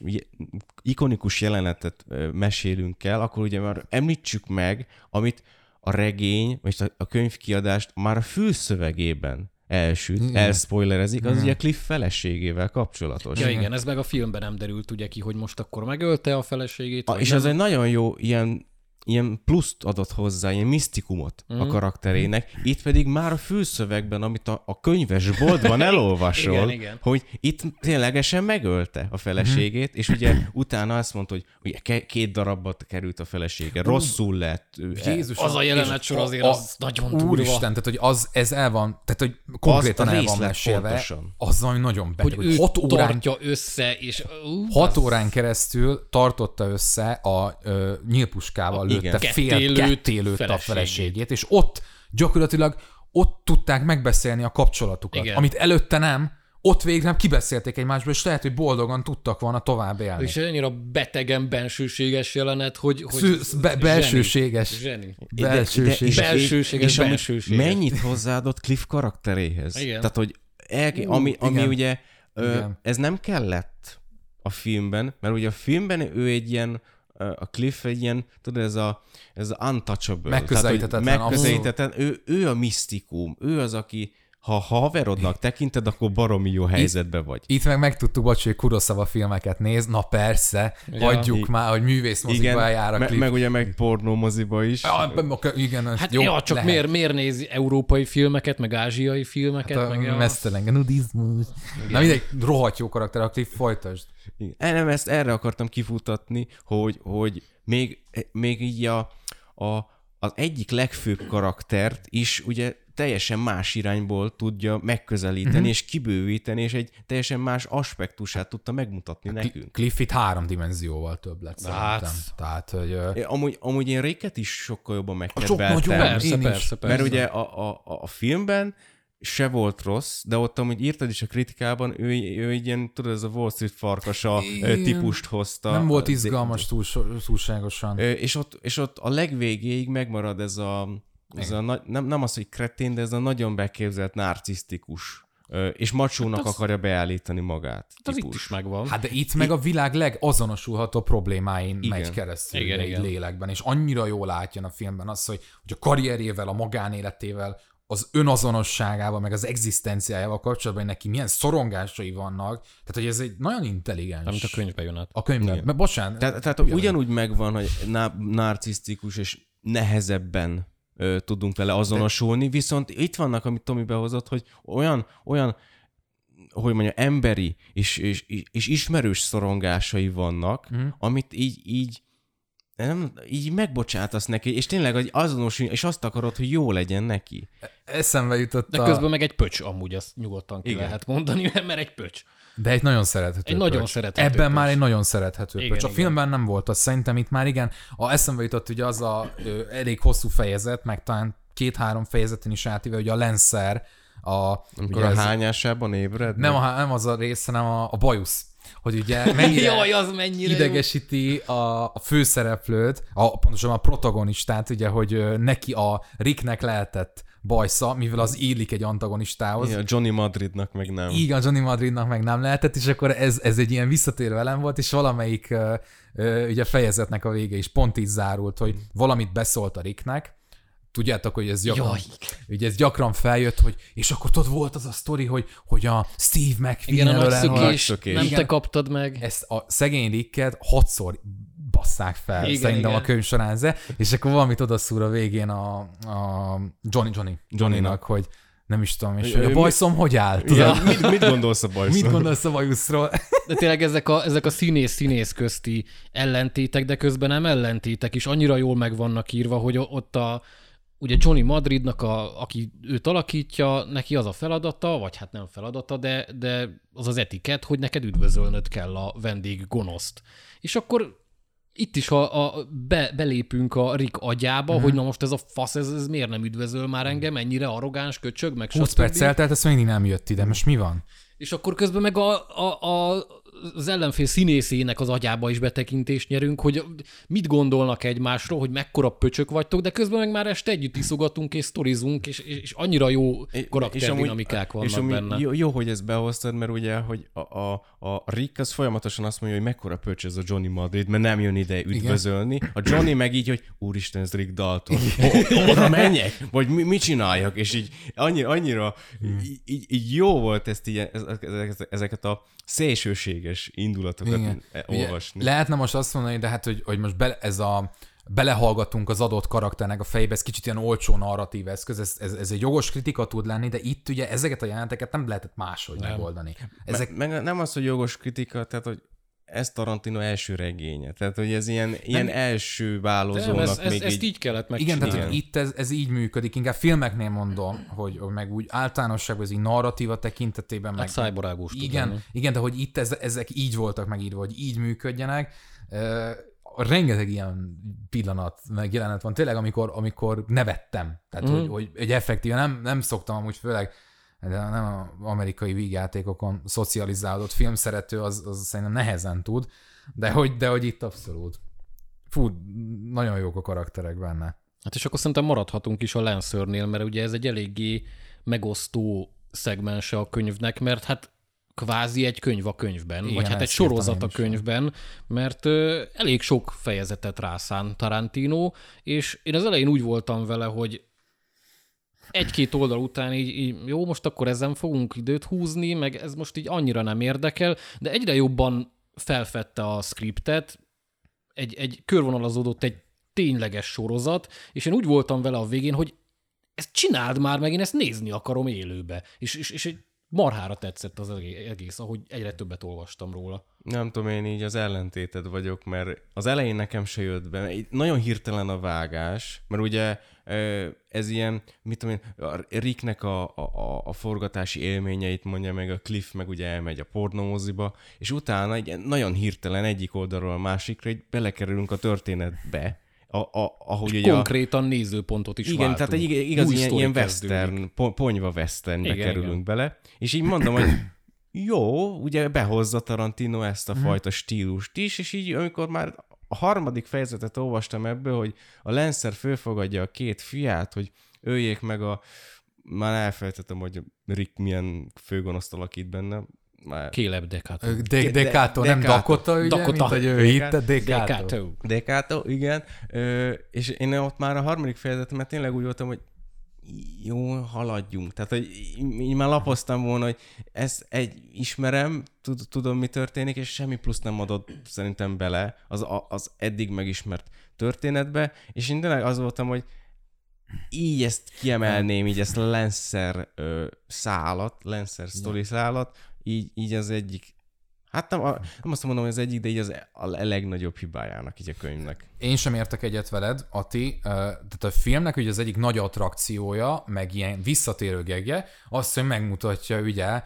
ikonikus jelenetet mesélünk el, akkor ugye már említsük meg, amit a regény, vagy a, a könyvkiadást már a fülszövegében elsüt, Igen. elspoilerezik, az ugye Cliff feleségével kapcsolatos. Ja igen, ez meg a filmben nem derült ugye ki, hogy most akkor megölte a feleségét. A, és nem. ez egy nagyon jó ilyen, ilyen pluszt adott hozzá, ilyen misztikumot Mhm. a karakterének. Itt pedig már a fülszövegben, amit a, a könyvesboltban elolvasol, Igen, igen. hogy itt ténylegesen megölte a feleségét, és ugye utána azt mondta, hogy ugye két darabba került a felesége, rosszul lett. Jézus, Az a jelenet sor azért az nagyon durva. Úristen, tehát hogy az, ez el van, tehát hogy konkrétan Az a el van mesélve, pontosan. az valami nagyon beteg, Hogy hogy, ő hat órán tartja össze, és... Ú, Hat az- órán keresztül tartotta össze a ö, nyílpuskával lőtte Igen. fél Ketté lőtt ketté lőtt a feleségét. feleségét, és ott gyakorlatilag ott tudták megbeszélni a kapcsolatukat, Igen. amit előtte nem, ott végre nem kibeszélték egymásból, és lehet, hogy boldogan tudtak volna tovább élni. És annyira betegen bensőséges jelenet, hogy... hogy Szű- be- belsőséges. Zseni. De- Belsőség. és- Belsőséges, és ami belsőséges. Mennyit hozzáadott Cliff karakteréhez. Igen. Tehát, hogy el, ami, ami igen. ugye, ö, Igen. ez nem kellett a filmben, mert ugye a filmben ő egy ilyen, a Cliff egy ilyen, tudod, ez a, ez a untouchable. Megközelíthetetlen, Tehát, megközelíthetetlen. Ő, ő a misztikum. Ő az, aki ha haverodnak tekinted, akkor baromi jó helyzetben vagy. Itt meg megtudtuk, bocs, hogy Kuroszava filmeket néz, na persze, ja. hagyjuk I- már, hogy művészmozikba jár a me- klip. meg ugye meg pornómoziba is. Ja, igen, Hát jó, ja, csak lehet. miért, miért nézi európai filmeket, meg ázsiai filmeket, Hát a meg ja, mesztelen nudizmus. Na mindegy, rohadt jó karakter, a klip folytasd. Igen. Nem, ezt erre akartam kifutatni, hogy, hogy még, még így a, a, az egyik legfőbb karaktert is ugye teljesen más irányból tudja megközelíteni Mhm. és kibővíteni, és egy teljesen más aspektusát tudta megmutatni nekünk. Cliff itt három dimenzióval több lett Hát. szerintem. Tehát, hogy... Én Amúgy, amúgy én Ricket is sokkal jobban Sok megkedveltem. nagyon Persze, Én persze, persze. Mert ugye a, a, a filmben se volt rossz, de ott amúgy írtad is a kritikában, ő, ő egy ilyen, tudod, ez a Wall Street farkasa Igen. típust hozta. nem volt izgalmas túl, túlságosan. És, ott, és ott a legvégéig megmarad ez a, ez a nagy, nem, nem az, hogy kretén, de ez a nagyon beképzelt narcisztikus és macsónak Hát az- akarja beállítani magát. Hát az itt típus. is megvan. Hát de itt meg a világ legazonosulható problémáin Igen. megy keresztül Igen, igen, lélekben, és annyira jól látja a filmben azt, hogy, hogy a karrierjével, a magánéletével, az önazonosságával, meg az egzisztenciájával kapcsolatban hogy neki milyen szorongásai vannak. Tehát, hogy ez egy nagyon intelligens. Amit a könyvben jön át. A könyvben. Igen. Mert bocsánat. Tehát, tehát ugyanúgy. ugyanúgy megvan, hogy ná- narcisztikus és nehezebben ö, tudunk vele azonosulni, viszont itt vannak, amit Tomi behozott, hogy olyan, olyan hogy mondja, emberi és, és, és ismerős szorongásai vannak, mm. amit így, így nem, így megbocsátasz neki, és tényleg hogy azonosulj, és azt akarod, hogy jó legyen neki. Eszembe jutott De a... közben meg egy pöcs amúgy, azt nyugodtan ki Igen. lehet mondani, mert egy pöcs. De egy nagyon szerethető Egy nagyon pöcs. szerethető Ebben pöcs. már egy nagyon szerethető Igen, pöcs. A igen. filmben nem volt az, szerintem itt már igen. A eszembe jutott ugye az a ö, elég hosszú fejezet, meg talán két-három fejezeten is átíve, ugye a Lenszer, a, Amikor a ez- hányásában ébred? nem, a, nem az a rész, hanem a, a bajusz. Hogy ugye mennyire Jaj, az mennyire idegesíti a, a főszereplőt, a, pontosan a protagonistát, ugye, hogy neki a Ricknek lehetett bajsza, mivel az illik egy antagonistához. Ja, Johnny Madridnak meg nem. Igen, Johnny Madridnak meg nem lehetett, és akkor ez, ez egy ilyen visszatérő elem volt, és valamelyik ö, ö, ugye fejezetnek a vége is pont így zárult, hogy valamit beszólt a Ricknek, Tudjátok, hogy ez gyakran, Jaj. ugye ez gyakran feljött, hogy és akkor tudod, volt az a sztori, hogy, hogy a Steve McQueen Igen, a nagy szökés, nem Igen. te kaptad meg. ezt a szegény Ricket hatszor basszák fel, Igen, szerintem igen. a könyv során, ze, és akkor valamit odaszúr a végén a, a Johnny Johnny Johnnynak, hogy nem is tudom, és Ő- hogy a bajszom hogy áll? Tudod? Ja, mit, mit gondolsz a bajszról? Mit gondolsz a bajuszról? De tényleg ezek a, ezek a színész-színész közti ellentétek, de közben nem ellentétek, és annyira jól meg vannak írva, hogy ott a, ugye Johnny Madridnak, a, aki őt alakítja, neki az a feladata, vagy hát nem feladata, de, de az az etiket, hogy neked üdvözölnöd kell a vendég gonoszt. És akkor itt is, ha a, be, belépünk a Rick agyába, Mhm. hogy na most ez a fasz, ez, ez miért nem üdvözöl már engem, ennyire arrogáns, köcsög, meg 20 stb. perc eltelt, ezt mindig nem jött ide, most mi van? És akkor közben meg a, a, a, az ellenfél színészének az agyába is betekintést nyerünk, hogy mit gondolnak egymásról, hogy mekkora pöcsök vagytok, de közben meg már este együtt iszogatunk és sztorizunk, és, és, és annyira jó karakterdinamikák vannak és amúgy benne. Jó, jó, hogy ezt behoztad, mert ugye, hogy a, a, a Rick az folyamatosan azt mondja, hogy mekkora pöcs ez a Johnny Madrid, mert nem jön ide üdvözölni. A Johnny meg így, hogy úristen, ez Rick Dalton. O- Oda menjek? Vagy mi, mit csináljak? És így annyira, annyira így, így, így jó volt ezt így, ezeket, ezeket a szélsőséges indulatokat Igen. Ugye, olvasni. lehetne most azt mondani, de hát, hogy, hogy most be, ez a belehallgatunk az adott karakternek a fejébe, ez kicsit ilyen olcsó narratív eszköz, ez, ez, ez egy jogos kritika tud lenni, de itt ugye ezeket a jeleneteket nem lehetett máshogy nem. megoldani. Ezek, Ezek... Meg nem az, hogy jogos kritika, tehát hogy ez Tarantino első regénye. Tehát, hogy ez ilyen, ilyen első Nem, válozónak ez, ez, még ezt így... így kellett igen, megcsinálni. tehát hogy itt ez, ez így működik, inkább filmeknél mondom, hogy, meg úgy általánosságban ez így narratíva tekintetében meg, Hát szájbarágos tud Igen, lenni. igen, de hogy itt ez, ezek így voltak megírva, hogy így működjenek. Rengeteg ilyen pillanat, meg jelenet van tényleg, amikor, amikor nevettem. Tehát, mm. hogy, hogy egy effektíve, nem, nem szoktam amúgy főleg, de nem az amerikai vígjátékokon szocializálódott filmszerető, az, az szerintem nehezen tud, de hogy, de hogy itt abszolút. Fú, nagyon jók a karakterek benne. Hát és akkor szerintem maradhatunk is a Lancernél, mert ugye ez egy eléggé megosztó szegmense a könyvnek, mert hát kvázi egy könyv a könyvben, Igen, vagy hát egy sorozat a könyvben, mert ö, elég sok fejezetet rászán Tarantino, és én az elején úgy voltam vele, hogy egy-két oldal után így, így jó, most akkor ezen fogunk időt húzni, meg ez most így annyira nem érdekel, de egyre jobban felfedte a skriptet, egy, egy körvonalazódott egy tényleges sorozat, és én úgy voltam vele a végén, hogy ezt csináld már meg, én ezt nézni akarom élőbe. És, és, és egy marhára tetszett az egé- egész, ahogy egyre többet olvastam róla. Nem tudom, én így az ellentéted vagyok, mert az elején nekem se jött be. Nagyon hirtelen a vágás, mert ugye ez ilyen, mit tudom én, a Ricknek a, a, a, a forgatási élményeit mondja meg, a Cliff meg ugye elmegy a pornómoziba, és utána egy nagyon hirtelen egyik oldalról a másikra így belekerülünk a történetbe, a, a, ahogy ugye a, Konkrétan nézőpontot is igen, váltunk. tehát egy ig- igaz Új ilyen, ilyen western, po- ponyva westernbe Igen, kerülünk igen. bele, és így mondom, hogy jó, ugye behozza Tarantino ezt Mhm. a fajta stílust is, és így amikor már a harmadik fejezetet olvastam ebből, hogy a Lancer fölfogadja a két fiát, hogy öljék meg a már elfelejtettem, hogy Rick milyen főgonoszt alakít benne. Már... Caleb Decato. De, De- Decato, nem. Dakota, ugye, Dakota. mint hogy ő hitte. Decato. Decato, igen. Ö, és én ott már a harmadik fejezetemet tényleg úgy voltam, hogy jó, haladjunk. Tehát, hogy így már lapoztam volna, hogy ezt egy ismerem, tud, tudom, mi történik, és semmi plusz nem adott szerintem bele az, az eddig megismert történetbe, és én tényleg az voltam, hogy így ezt kiemelném, így ezt Lancer ö, szálat, Lancer sztori szálat, így, így az egyik, hát nem, a, nem azt mondom, hogy az egyik, de így az a legnagyobb hibájának így a könyvnek. Én sem értek egyet veled, Ati. Tehát a filmnek ugye az egyik nagy attrakciója, meg ilyen visszatérő gegje, azt, hogy megmutatja ugye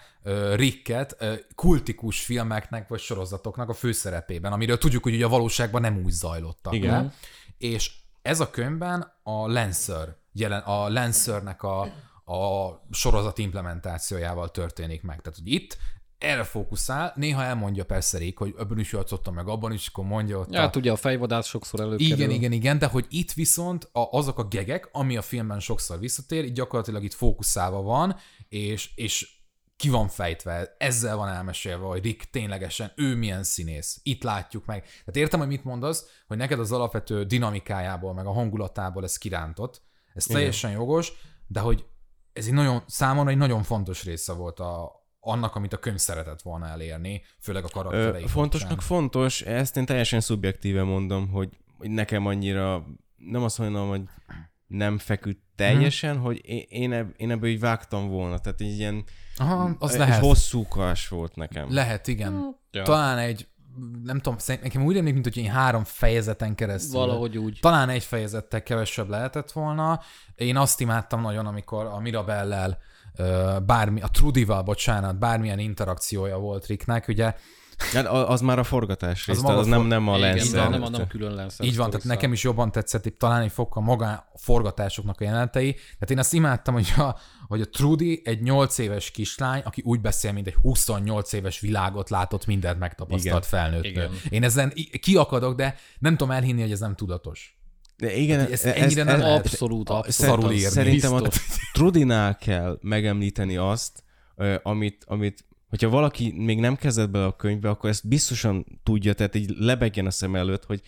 Ricket kultikus filmeknek vagy sorozatoknak a főszerepében, amiről tudjuk, hogy ugye a valóságban nem úgy zajlottak. Igen. le. És ez a könyvben a Lancer, jelen, a Lancernek a, a sorozat implementációjával történik meg. Tehát, hogy itt erre fókuszál, néha elmondja persze Rick, hogy ebben is játszottam meg, abban is, akkor mondja ott Ja, a, hát ugye a fejvadász sokszor előkerül. igen, igen, igen, de hogy itt viszont a, azok a gegek, ami a filmben sokszor visszatér, itt gyakorlatilag itt fókuszálva van, és, és ki van fejtve, ezzel van elmesélve, hogy Rick ténylegesen ő milyen színész. Itt látjuk meg. Tehát értem, hogy mit mondasz, hogy neked az alapvető dinamikájából, meg a hangulatából ez kirántott. Ez Igen. teljesen jogos, de hogy ez egy nagyon, számomra egy nagyon fontos része volt a, annak, amit a könyv szeretett volna elérni, főleg a karakterei Ö, fontosnak kapcsán. fontos, ezt én teljesen szubjektíve mondom, hogy, hogy nekem annyira, nem azt mondom, hogy nem feküdt teljesen, hogy én, ebb, én ebből így vágtam volna, tehát így ilyen Aha, az egy lehet. hosszúkás volt nekem. Lehet, igen. Ja. Talán egy, nem tudom, nekem úgy emlék, mint hogy én három fejezeten keresztül. Valahogy úgy. Talán egy fejezettel kevesebb lehetett volna. Én azt imádtam nagyon, amikor a Mirabellel, bármi, a Trudival, bocsánat, bármilyen interakciója volt Ricknek, ugye Hát az már a forgatás rész, maga az, az nem, nem a Igen, Lancer. nem, nem a külön Lancer. Így van, tehát nekem is jobban tetszett itt talán egy fokkal magán a forgatásoknak a jelenetei. Tehát én azt imádtam, hogy a, hogy a Trudy egy 8 éves kislány, aki úgy beszél, mint egy 28 éves világot látott, mindent megtapasztalt Igen. felnőtt. Igen. nő. Én ezen kiakadok, de nem tudom elhinni, hogy ez nem tudatos. De igen, Hát ez ennyire nem lehet. Abszolút, abszolút. szarul írni. Szerintem a Biztos. Trudinál kell megemlíteni azt, amit, amit hogyha valaki még nem kezdett bele a könyvbe, akkor ezt biztosan tudja, tehát így lebegjen a szem előtt, hogy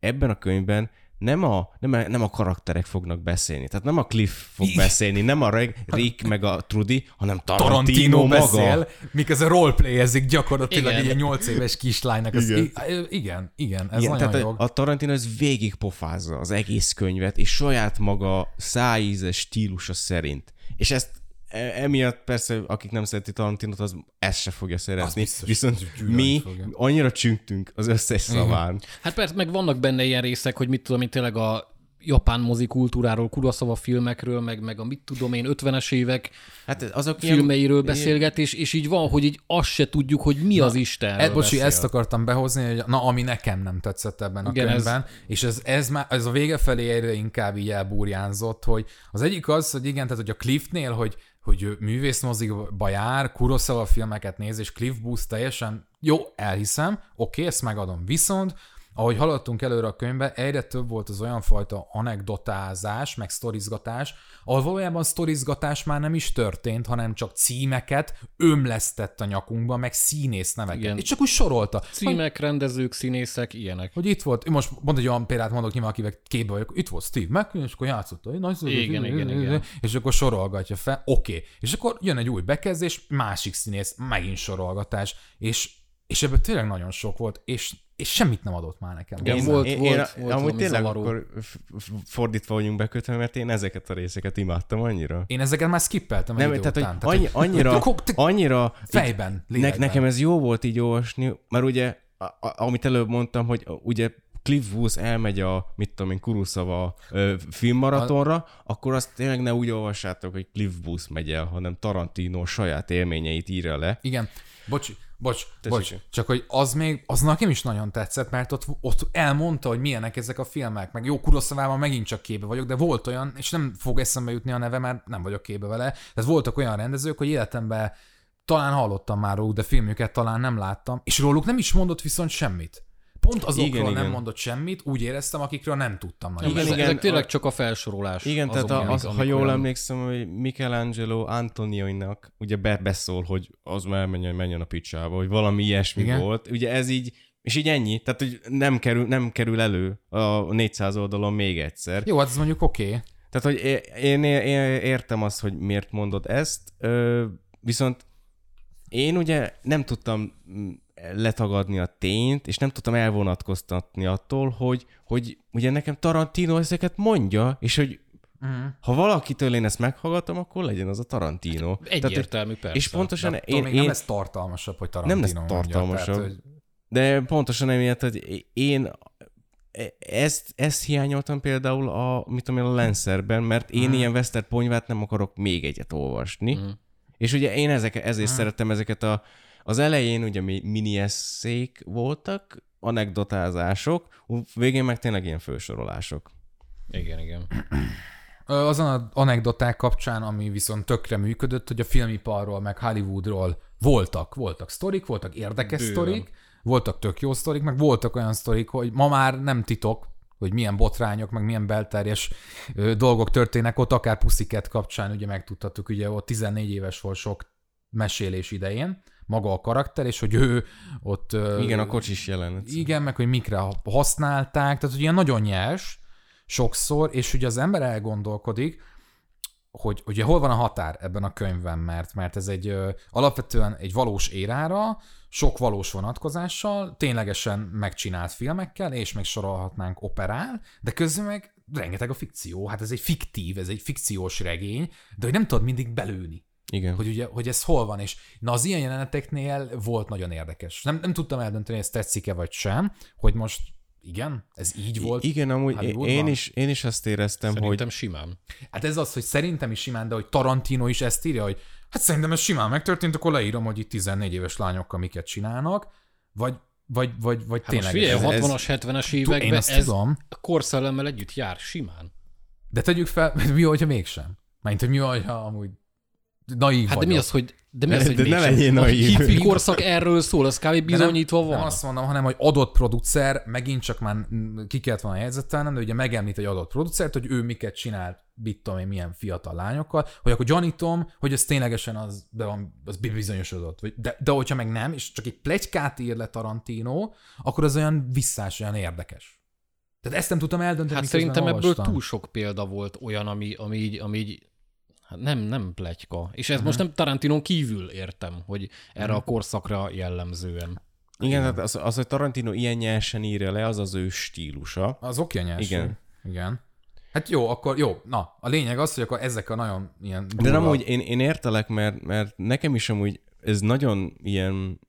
ebben a könyvben nem a, nem a, nem a karakterek fognak beszélni. Tehát nem a Cliff fog beszélni, nem a Rick meg a Trudy, hanem Tarantino, Tarantino maga. beszél, miközben roleplayezik gyakorlatilag Igen. egy ilyen 8 éves kislánynak. Az, Igen. igen. igen, ez Igen, nagyon tehát jó. a, Tarantino ez végig pofázza az egész könyvet, és saját maga szájízes stílusa szerint. És ezt emiatt persze, akik nem szereti Tarantinot, az ezt se fogja szeretni. biztos, Viszont mi fogja. annyira csüngtünk az összes szaván. Hát persze, meg vannak benne ilyen részek, hogy mit tudom én, tényleg a japán mozi kultúráról, Kurosawa filmekről, meg, meg a mit tudom én, 50-es évek Hát azok ilyen- filmeiről beszélget, és, és így van, hogy így azt se tudjuk, hogy mi az Isten. Ed, bocsi, ezt akartam behozni, hogy na, ami nekem nem tetszett ebben a Igen, ez- könyvben, ez... és ez, ez, már, ez a vége felé egyre inkább így elbúrjánzott, hogy az egyik az, hogy igen, tehát hogy a Cliffnél, hogy, hogy ő művészmozikba jár, Kurosawa filmeket néz, és Cliff Booth teljesen jó, elhiszem, oké, ezt megadom. Viszont ahogy haladtunk előre a könyvbe, egyre több volt az olyan fajta anekdotázás, meg sztorizgatás, ahol valójában sztorizgatás már nem is történt, hanem csak címeket ömlesztett a nyakunkba, meg színész neveket. Igen. És csak úgy sorolta. Címek, rendezők, színészek, ilyenek. Hogy itt volt, most mond egy olyan példát mondok nyilván, akivel képbe vagyok, itt volt Steve McQueen, és akkor játszott, hogy nagy Igen, igen, igen. és akkor sorolgatja fel, oké. Okay. És akkor jön egy új bekezdés, másik színész, megint sorolgatás, és, és ebből tényleg nagyon sok volt, és, és semmit nem adott már nekem. Igen, Én- volt- én, volt- én, volt amúgy tényleg zavaró. akkor fordítva vagyunk bekötve, mert én ezeket a részeket imádtam annyira. Én ezeket már skippeltem egy Nem, idő tehát, után. hogy annyi, annyira, annyira Fejben, ne, nekem ez jó volt így olvasni, mert ugye, a, a, amit előbb mondtam, hogy ugye Cliff Booth elmegy a, mit tudom én, Kurosawa ö, filmmaratonra, akkor azt tényleg ne úgy olvassátok, hogy Cliff Booth megy el, hanem Tarantino saját élményeit írja le. Igen, bocs, bocs, bocs, csak hogy az még, az nekem is nagyon tetszett, mert ott, ott elmondta, hogy milyenek ezek a filmek, meg jó Kuroszavával megint csak képbe vagyok, de volt olyan, és nem fog eszembe jutni a neve, mert nem vagyok képbe vele, tehát voltak olyan rendezők, hogy életemben talán hallottam már róluk, de filmjüket talán nem láttam, és róluk nem is mondott viszont semmit. Pont azokról Igen, nem igen. mondott semmit, úgy éreztem, akikről nem tudtam nagyon. Igen, ezek, igen, ezek tényleg a- csak a felsorolás. Igen, azok, tehát a, az, amik ha jól olyan- emlékszem, hogy Michelangelo Antonioninak ugye be, beszól, hogy az már menjen, menjen a picsába, hogy valami ilyesmi Igen. Volt. Ugye ez így, és így ennyi, tehát hogy nem kerül, nem kerül elő a 400 oldalon még egyszer. Jó, hát ez mondjuk oké. Okay. Tehát, hogy é- én, én értem azt, hogy miért mondod ezt, ö, viszont én ugye nem tudtam letagadni a tényt, és nem tudtam elvonatkoztatni attól, hogy, hogy ugye nekem Tarantino ezeket mondja, és hogy Uh-huh. ha valakitől én ezt meghallgatom, akkor legyen az a Tarantino. Egyértelmű, persze. és pontosan De én, én, nem lesz tartalmasabb, hogy Tarantino nem lesz mondja, tartalmasabb. Tehát, hogy de pontosan emiatt, hogy én ezt, ezt hiányoltam például a, mit tudom én, a Lancerben, mert én Mhm. ilyen Western ponyvát nem akarok még egyet olvasni. Mhm. És ugye én ezek, ezért Mhm. szerettem ezeket a, az elején ugye mi- mini eszék voltak, anekdotázások, végén meg tényleg ilyen felsorolások. Igen, igen. Azon az anekdoták kapcsán, ami viszont tökre működött, hogy a filmiparról, meg Hollywoodról voltak, voltak sztorik, voltak érdekes Bőven. sztorik, voltak tök jó sztorik, meg voltak olyan sztorik, hogy ma már nem titok, hogy milyen botrányok, meg milyen belterjes ö, dolgok történnek ott, akár Pussycat kapcsán, ugye megtudhattuk, ugye ott 14 éves volt sok mesélés idején, maga a karakter, és hogy ő ott... Igen, a kocsis jelenet. igen, meg hogy mikre használták, tehát hogy ilyen nagyon nyers sokszor, és ugye az ember elgondolkodik, hogy ugye hol van a határ ebben a könyvben, mert, mert ez egy ö, alapvetően egy valós érára, sok valós vonatkozással, ténylegesen megcsinált filmekkel, és még sorolhatnánk operál, de közben meg rengeteg a fikció. Hát ez egy fiktív, ez egy fikciós regény, de hogy nem tudod mindig belőni Igen. hogy, ugye, hogy ez hol van, és na az ilyen jeleneteknél volt nagyon érdekes. Nem, nem tudtam eldönteni, hogy ez tetszik-e vagy sem, hogy most igen, ez így volt. Igen, amúgy én, Hollywoodban? én, is, én is azt éreztem, Szerintem hogy simán. Hát ez az, hogy szerintem is simán, de hogy Tarantino is ezt írja, hogy hát szerintem ez simán megtörtént, akkor leírom, hogy itt 14 éves lányokkal miket csinálnak, vagy, vagy, vagy, vagy Hát most tényleg. figyelj, ez, a ez- 60-as, 70-es Tú- években én ezt ez tudom, a korszellemmel együtt jár simán. de tegyük fel, mi, hogyha mégsem? Mert hogy mi, hogyha amúgy naív Hát de vagyok. mi az, hogy de mi az, hogy De ne mégsem? legyél A naív. hippi korszak erről szól, az kb. De bizonyítva nem, van. Nem azt mondom, hanem hogy adott producer, megint csak már ki kellett volna jegyzetelnem, de ugye megemlít egy adott producert, hogy ő miket csinált, mit tudom én, milyen fiatal lányokkal, hogy akkor gyanítom, hogy ez ténylegesen az, be van, az bizonyosodott. Vagy- De, de hogyha meg nem, és csak egy plegykát ír le Tarantino, akkor az olyan visszás, olyan érdekes. Tehát ezt nem tudtam eldönteni, Hát szerintem ebből olvastam. túl sok példa volt olyan, ami, ami így, ami így hát nem, nem pletyka. És ez most nem Tarantinon kívül értem, hogy erre a korszakra jellemzően. igen, tehát az, az, hogy Tarantino ilyen nyersen írja le, az az ő stílusa. Az oké, nyers. Igen. Igen. Hát jó, akkor jó. Na, a lényeg az, hogy akkor ezek a nagyon ilyen De durva- nem úgy, én, én értelek, mert, mert nekem is amúgy ez nagyon ilyen,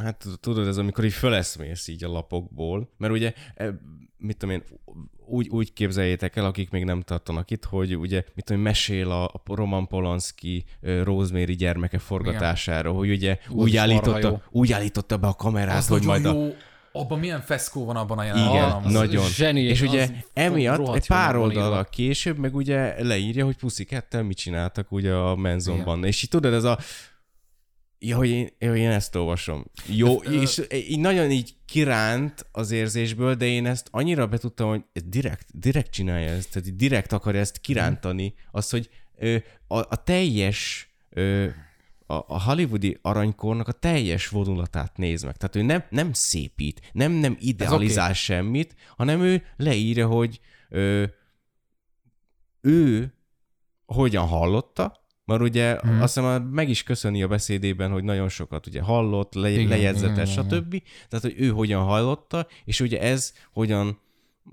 hát tudod, ez amikor így föleszmész így a lapokból, mert ugye, e, mit tudom én, úgy, úgy képzeljétek el, akik még nem tartanak itt, hogy ugye, mit tudom mesél a, Roman Polanski Rosemary gyermeke forgatásáról, hogy ugye úgy, marha állította, úgy állította be a kamerát, Az hogy majd a. Abban milyen feszkó van abban a Igen, jelenetben. az nagyon. zseni, és ugye emiatt egy pár oldalak később meg ugye leírja, hogy Pussycat-tel mit csináltak ugye a menzonban. És így tudod, ez a Ja, hogy én, hogy én ezt olvasom. Jó, és így nagyon így kiránt az érzésből, de én ezt annyira betudtam, hogy direkt, direkt csinálja ezt, tehát direkt akarja ezt kirántani. Az, hogy a, a teljes a, a hollywoodi aranykornak a teljes vonulatát néz meg. Tehát ő nem, nem szépít, nem, nem idealizál okay. semmit, hanem ő leírja, hogy ö, ő hogyan hallotta, mert ugye hmm. azt hiszem meg is köszöni a beszédében, hogy nagyon sokat ugye hallott, le, Igen, lejegyzetes, igen, igen. stb. Tehát, hogy ő hogyan hallotta, és ugye ez hogyan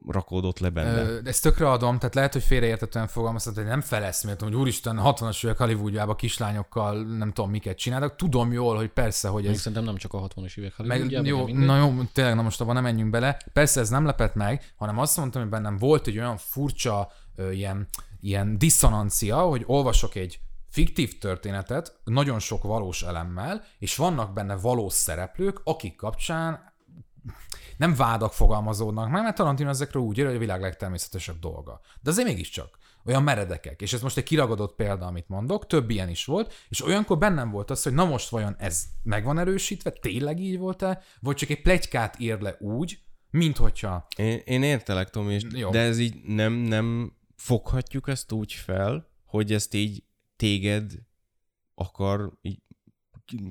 rakódott le benne. Ö, ezt tökre adom, tehát lehet, hogy félreértetően fogalmaztam, hogy nem feleszméltem, hogy úristen, 60-as évek Hollywoodjában kislányokkal nem tudom miket csinálnak. Tudom jól, hogy persze, hogy Még ez szerintem nem csak a 60-as évek meg, jó, na jó, tényleg, na most abban nem menjünk bele. Persze ez nem lepett meg, hanem azt mondtam, hogy bennem volt egy olyan furcsa ö, ilyen, ilyen diszonancia, hogy olvasok egy fiktív történetet, nagyon sok valós elemmel, és vannak benne valós szereplők, akik kapcsán nem vádak fogalmazódnak meg, mert Tarantino ezekről úgy ír, hogy a világ legtermészetesebb dolga. De azért mégiscsak. olyan meredekek. És ez most egy kiragadott példa, amit mondok, több ilyen is volt, és olyankor bennem volt az, hogy na most vajon ez meg van erősítve, tényleg így volt-e, vagy csak egy plegykát ír le úgy, mint hogyha... Én, én értelek, Tomi, és, Jó. de ez így nem, nem foghatjuk ezt úgy fel, hogy ezt így téged akar így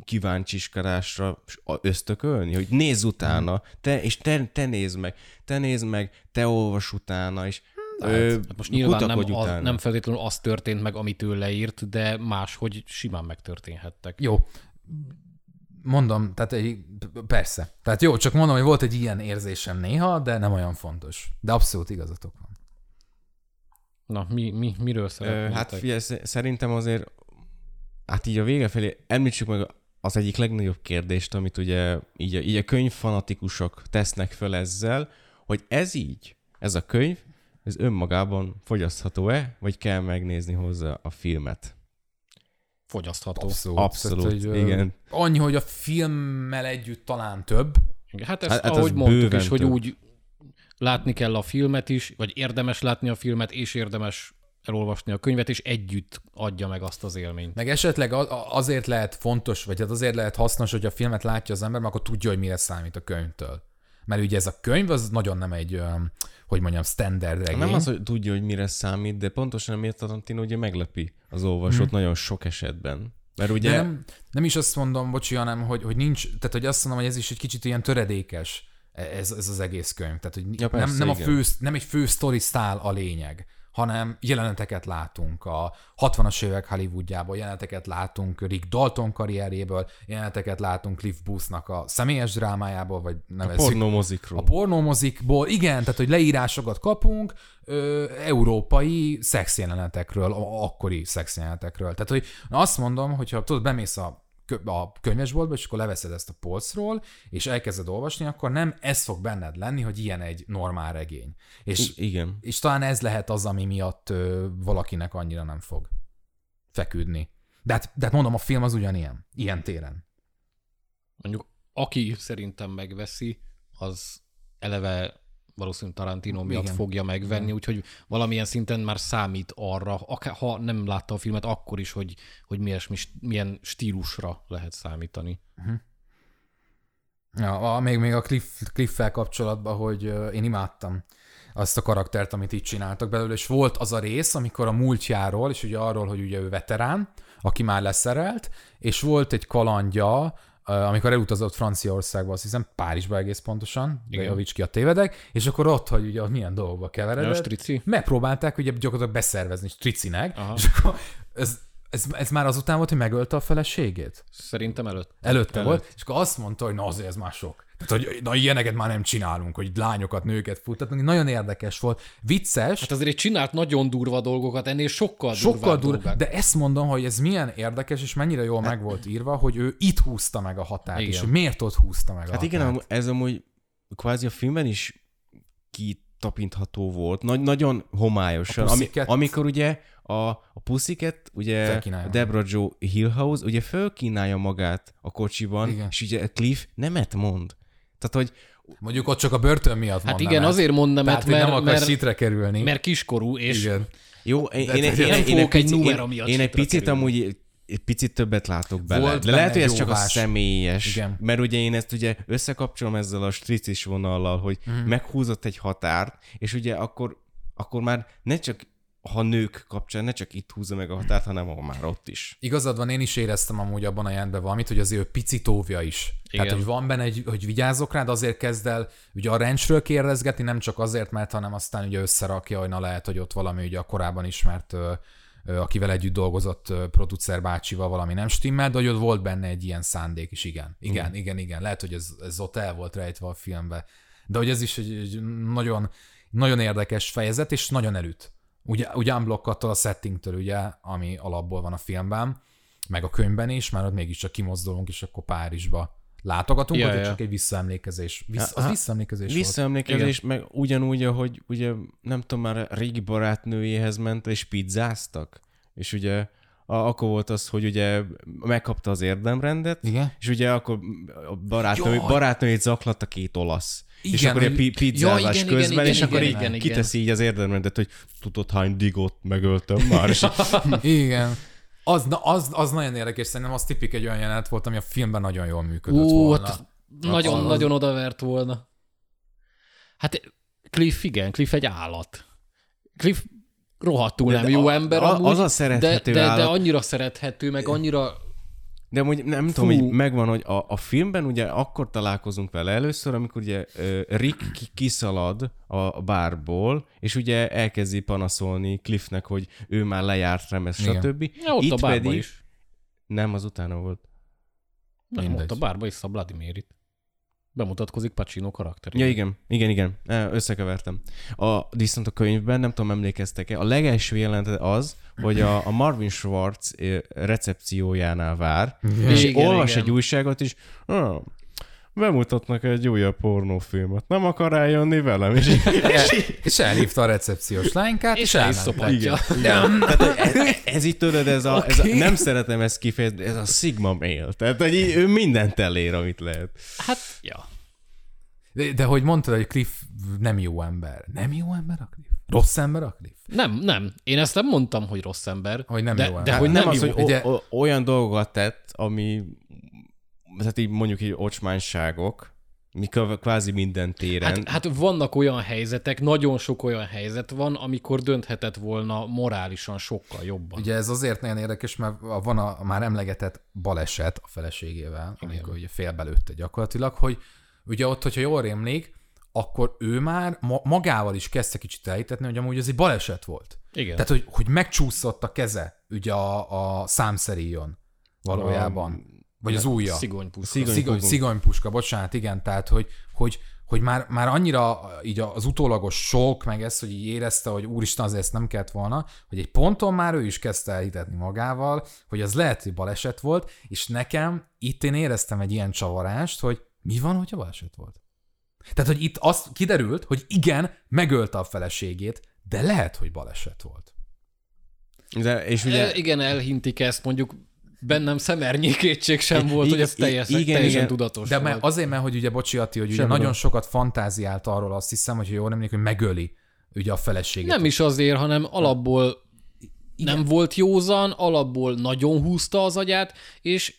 kíváncsiskarásra ösztökölni, hogy nézz utána, te, és te, te nézd meg, te nézd meg, te olvas utána, és ö, Hát most nyilván nem, utána. nem feltétlenül az történt meg, amit ő leírt, de máshogy simán megtörténhettek. Jó, mondom, tehát egy, persze. Tehát jó, csak mondom, hogy volt egy ilyen érzésem néha, de nem olyan fontos. De abszolút igazatok van. Na, mi, mi, miről szeretnétek? hát figyelj, sz- szerintem azért, hát így a vége felé említsük meg az egyik legnagyobb kérdést, amit ugye így a, így a könyvfanatikusok tesznek föl ezzel, hogy ez így, ez a könyv, ez önmagában fogyasztható-e, vagy kell megnézni hozzá a filmet? Fogyasztható. Abszolút. Abszolút, Tehát, hogy, igen. Annyi, hogy a filmmel együtt talán több. Hát ezt, Hát- hát, ahogy ez mondtuk is, hogy több. úgy látni kell a filmet is, vagy érdemes látni a filmet, és érdemes elolvasni a könyvet, és együtt adja meg azt az élményt. Meg esetleg azért lehet fontos, vagy hát azért lehet hasznos, hogy a filmet látja az ember, mert akkor tudja, hogy mire számít a könyvtől. Mert ugye ez a könyv, az nagyon nem egy, hogy mondjam, standard regény. Nem az, hogy tudja, hogy mire számít, de pontosan amiért a Tarantino ugye meglepi az olvasót nagyon sok esetben. Mert ugye... De nem, nem is azt mondom, bocsi, hanem, hogy, hogy nincs, tehát hogy azt mondom, hogy ez is egy kicsit ilyen töredékes, ez, ez az egész könyv. Tehát, hogy Ja, nem, persze, nem, a fő, nem egy fő story style a lényeg, hanem jeleneteket látunk a 60-as évek Hollywoodjából, jeleneteket látunk Rick Dalton karrierjéből, jeleneteket látunk Cliff Boothnak a személyes drámájából, vagy a nevezzük pornómozikról. a pornómozikból, igen, tehát hogy leírásokat kapunk ö, európai szexjelenetekről, a- akkori szexjelenetekről. Tehát, hogy azt mondom, hogyha tudod, bemész a a könyvesboltba, és akkor leveszed ezt a polcról, és elkezded olvasni, akkor nem ez fog benned lenni, hogy ilyen egy normál regény. És, I- igen. és talán ez lehet az, ami miatt ö, valakinek annyira nem fog feküdni. De hát, de hát mondom, a film az ugyanilyen, ilyen téren. Mondjuk, aki szerintem megveszi, az eleve valószínűleg Tarantino miatt Igen. fogja megvenni, úgyhogy valamilyen szinten már számít arra, akár, ha nem látta a filmet, akkor is, hogy, hogy milyen, milyen stílusra lehet számítani. Ja, a, még, még a Cliff, Cliff-fel kapcsolatban, hogy én imádtam azt a karaktert, amit itt csináltak belőle, és volt az a rész, amikor a múltjáról, és ugye arról, hogy ugye ő veterán, aki már leszerelt, és volt egy kalandja, amikor elutazott Franciaországba, azt hiszem Párizsba egész pontosan, de javíts ki a tévedek, és akkor ott, hogy ugye milyen dolgokba Ja, keveredett, strici? megpróbálták ugye gyakorlatilag beszervezni Stricinek, Aha. és akkor ez, ez, ez már azután volt, hogy megölte a feleségét? Szerintem előtt. Előtte Előtt. volt, és akkor azt mondta, hogy na azért ez már sok. Tehát, hogy na ilyeneket már nem csinálunk, hogy lányokat, nőket futtatunk. Nagyon érdekes volt. Vicces, Hát azért csinált nagyon durva dolgokat, ennél sokkal, sokkal durvább dur, dolgák. de ezt mondom, hogy ez milyen érdekes, és mennyire jól meg volt írva, hogy ő itt húzta meg a határt, Igen. és miért ott húzta meg a Hát határt. igen, amú- ez amúgy kvázi a filmben is kitapintható volt, Nagy, nagyon homályosan. A Ami, amikor ugye a, a Pussycat, ugye Felkínálja Deborah Joe Hillhouse, ugye fölkínálja magát a kocsiban, Igen. és ugye Cliff nemet mond. Tehát, hogy Mondjuk ott csak a börtön miatt Hát igen, ezt. azért mondom, mert, hogy nem mert, akar mert, sitre kerülni. mert kiskorú, és igen. jó, én, én, én, én, én, fogok egy numero én, miatt én egy picit kerülni. amúgy egy picit többet látok bele. Volt de lehet, hogy ez csak a jóvás. személyes. Igen. Mert ugye én ezt ugye összekapcsolom ezzel a stricis vonallal, hogy mm. meghúzott egy határt, és ugye akkor, akkor már ne csak ha nők kapcsán, ne csak itt húzza meg a határt, hanem ahol már ott is. Igazad van, én is éreztem amúgy abban a jelentben valamit, hogy azért ő picit óvja is. Igen. Tehát, hogy van benne, egy, hogy vigyázok rád, azért kezd el ugye a ranchről kérdezgetni, nem csak azért, mert hanem aztán ugye összerakja, hogy na lehet, hogy ott valami ugye a korábban ismert, akivel együtt dolgozott producer bácsival valami nem stimmel, de hogy ott volt benne egy ilyen szándék is, igen. Igen, mm. igen, igen. Lehet, hogy ez, ez ott el volt rejtve a filmbe. De hogy ez is egy, egy nagyon, nagyon érdekes fejezet, és nagyon elüt. Ugye, ugye unblockattól a settingtől, ugye, ami alapból van a filmben, meg a könyvben is, már ott mégiscsak kimozdulunk, és akkor Párizsba látogatunk, Ja, vagy ja. csak egy visszaemlékezés. Vissz, Ja, az visszaemlékezés volt. Visszaemlékezés, meg ugyanúgy, ahogy ugye nem tudom, már a régi barátnőjéhez ment, és pizzáztak. És ugye a, akkor volt az, hogy ugye megkapta az érdemrendet, Igen? és ugye akkor a barátnő, barátnőjét zaklatta két olasz. és Igen, akkor ilyen hogy- pi- pizzázás Ja, igen, közben, igen, és igen, akkor igen, így igen, igen. kiteszi így az érdemrendet, hogy tudod hány digót megöltem már, és Igen. Az, na, az, az nagyon érdekes, szerintem az tipik egy olyan jelenet volt, ami a filmben nagyon jól működött Ó, volna. ott nagyon-nagyon odavert volna. Hát Cliff igen, Cliff egy állat. Cliff rohadtul De nem jó a- ember a- amúgy, az a szerethető de, de, de annyira szerethető, meg annyira De mondjuk nem Fú. tudom, hogy megvan, hogy a, a filmben ugye akkor találkozunk vele először, amikor ugye Rick ki- kiszalad a bárból, és ugye elkezdi panaszolni Cliffnek, hogy ő már lejárt remez, Igen. stb. Ja, ott Itt a bárba pedig... is. Nem, az utána volt. Nem, Mindegy. ott a bárba is a Vladimir itt. Bemutatkozik Pacino karakter. Ja, igen, igen, igen, Ö, összekevertem. A, viszont a könyvben, nem tudom, emlékeztek-e, a legelső jelenet az, hogy a, a Marvin Schwartz ö, recepciójánál vár, Igen. és Igen, olvas igen. egy újságot, és ah, bemutatnak egy újabb pornófilmet. Nem akar eljönni velem? És, És elhívta a recepciós lánykát, és, És el is elment. szopatja. Tehát ez, ez itt tudod, ez a, ez a, nem szeretem ezt kifejezni, ez a Sigma male. Tehát, hogy ő mindent elér, amit lehet. Hát, ja. De, de hogy mondtad, hogy Cliff nem jó ember. Nem jó ember a Cliff? Rossz ember a Cliff? Nem, nem. Én ezt nem mondtam, hogy rossz ember. Hogy nem de, jó de ember. hogy nem, nem, az, jó. hogy Ugye- o, o, olyan dolgokat tett, ami tehát így mondjuk így ocsmányságok, mi kv- kvázi minden téren. Hát, hát vannak olyan helyzetek, nagyon sok olyan helyzet van, amikor dönthetett volna morálisan sokkal jobban. Ugye ez azért nagyon érdekes, mert van a, a már emlegetett baleset a feleségével, amikor ugye félbelőtte gyakorlatilag, hogy ugye ott, hogyha jól rémlik, akkor ő már ma- magával is kezdte kicsit elhitetni, hogy amúgy ez egy baleset volt. Igen. Tehát, hogy, hogy megcsúszott a keze ugye a, a számszeríjon valójában. Vagy az ujja. Szigonypuszka. Szigony- szigonypuska, bocsánat, igen, tehát, hogy, hogy, hogy már, már annyira így az utólagos sok, meg ez, hogy így érezte, hogy úristen, azért ezt nem kellett volna, hogy egy ponton már ő is kezdte elhitetni magával, hogy az lehet, hogy baleset volt, és nekem itt én éreztem egy ilyen csavarást, hogy mi van, hogyha baleset volt? Tehát, hogy itt azt kiderült, hogy igen, megölte a feleségét, de lehet, hogy baleset volt. De, és Ugye, ugye... igen, elhintik ezt, mondjuk bennem szemernyi kétség sem volt, I- hogy ez i- teljes, igen, teljesen igen. tudatos De mert azért, mert hogy ugye, bocsi Ati, hogy ugye Semmi nagyon gond. sokat fantáziált arról, azt hiszem, hogy jól emlékszem, hogy megöli ugye a feleségét. Nem is azért, hanem alapból nem volt józan, alapból nagyon húzta az agyát, és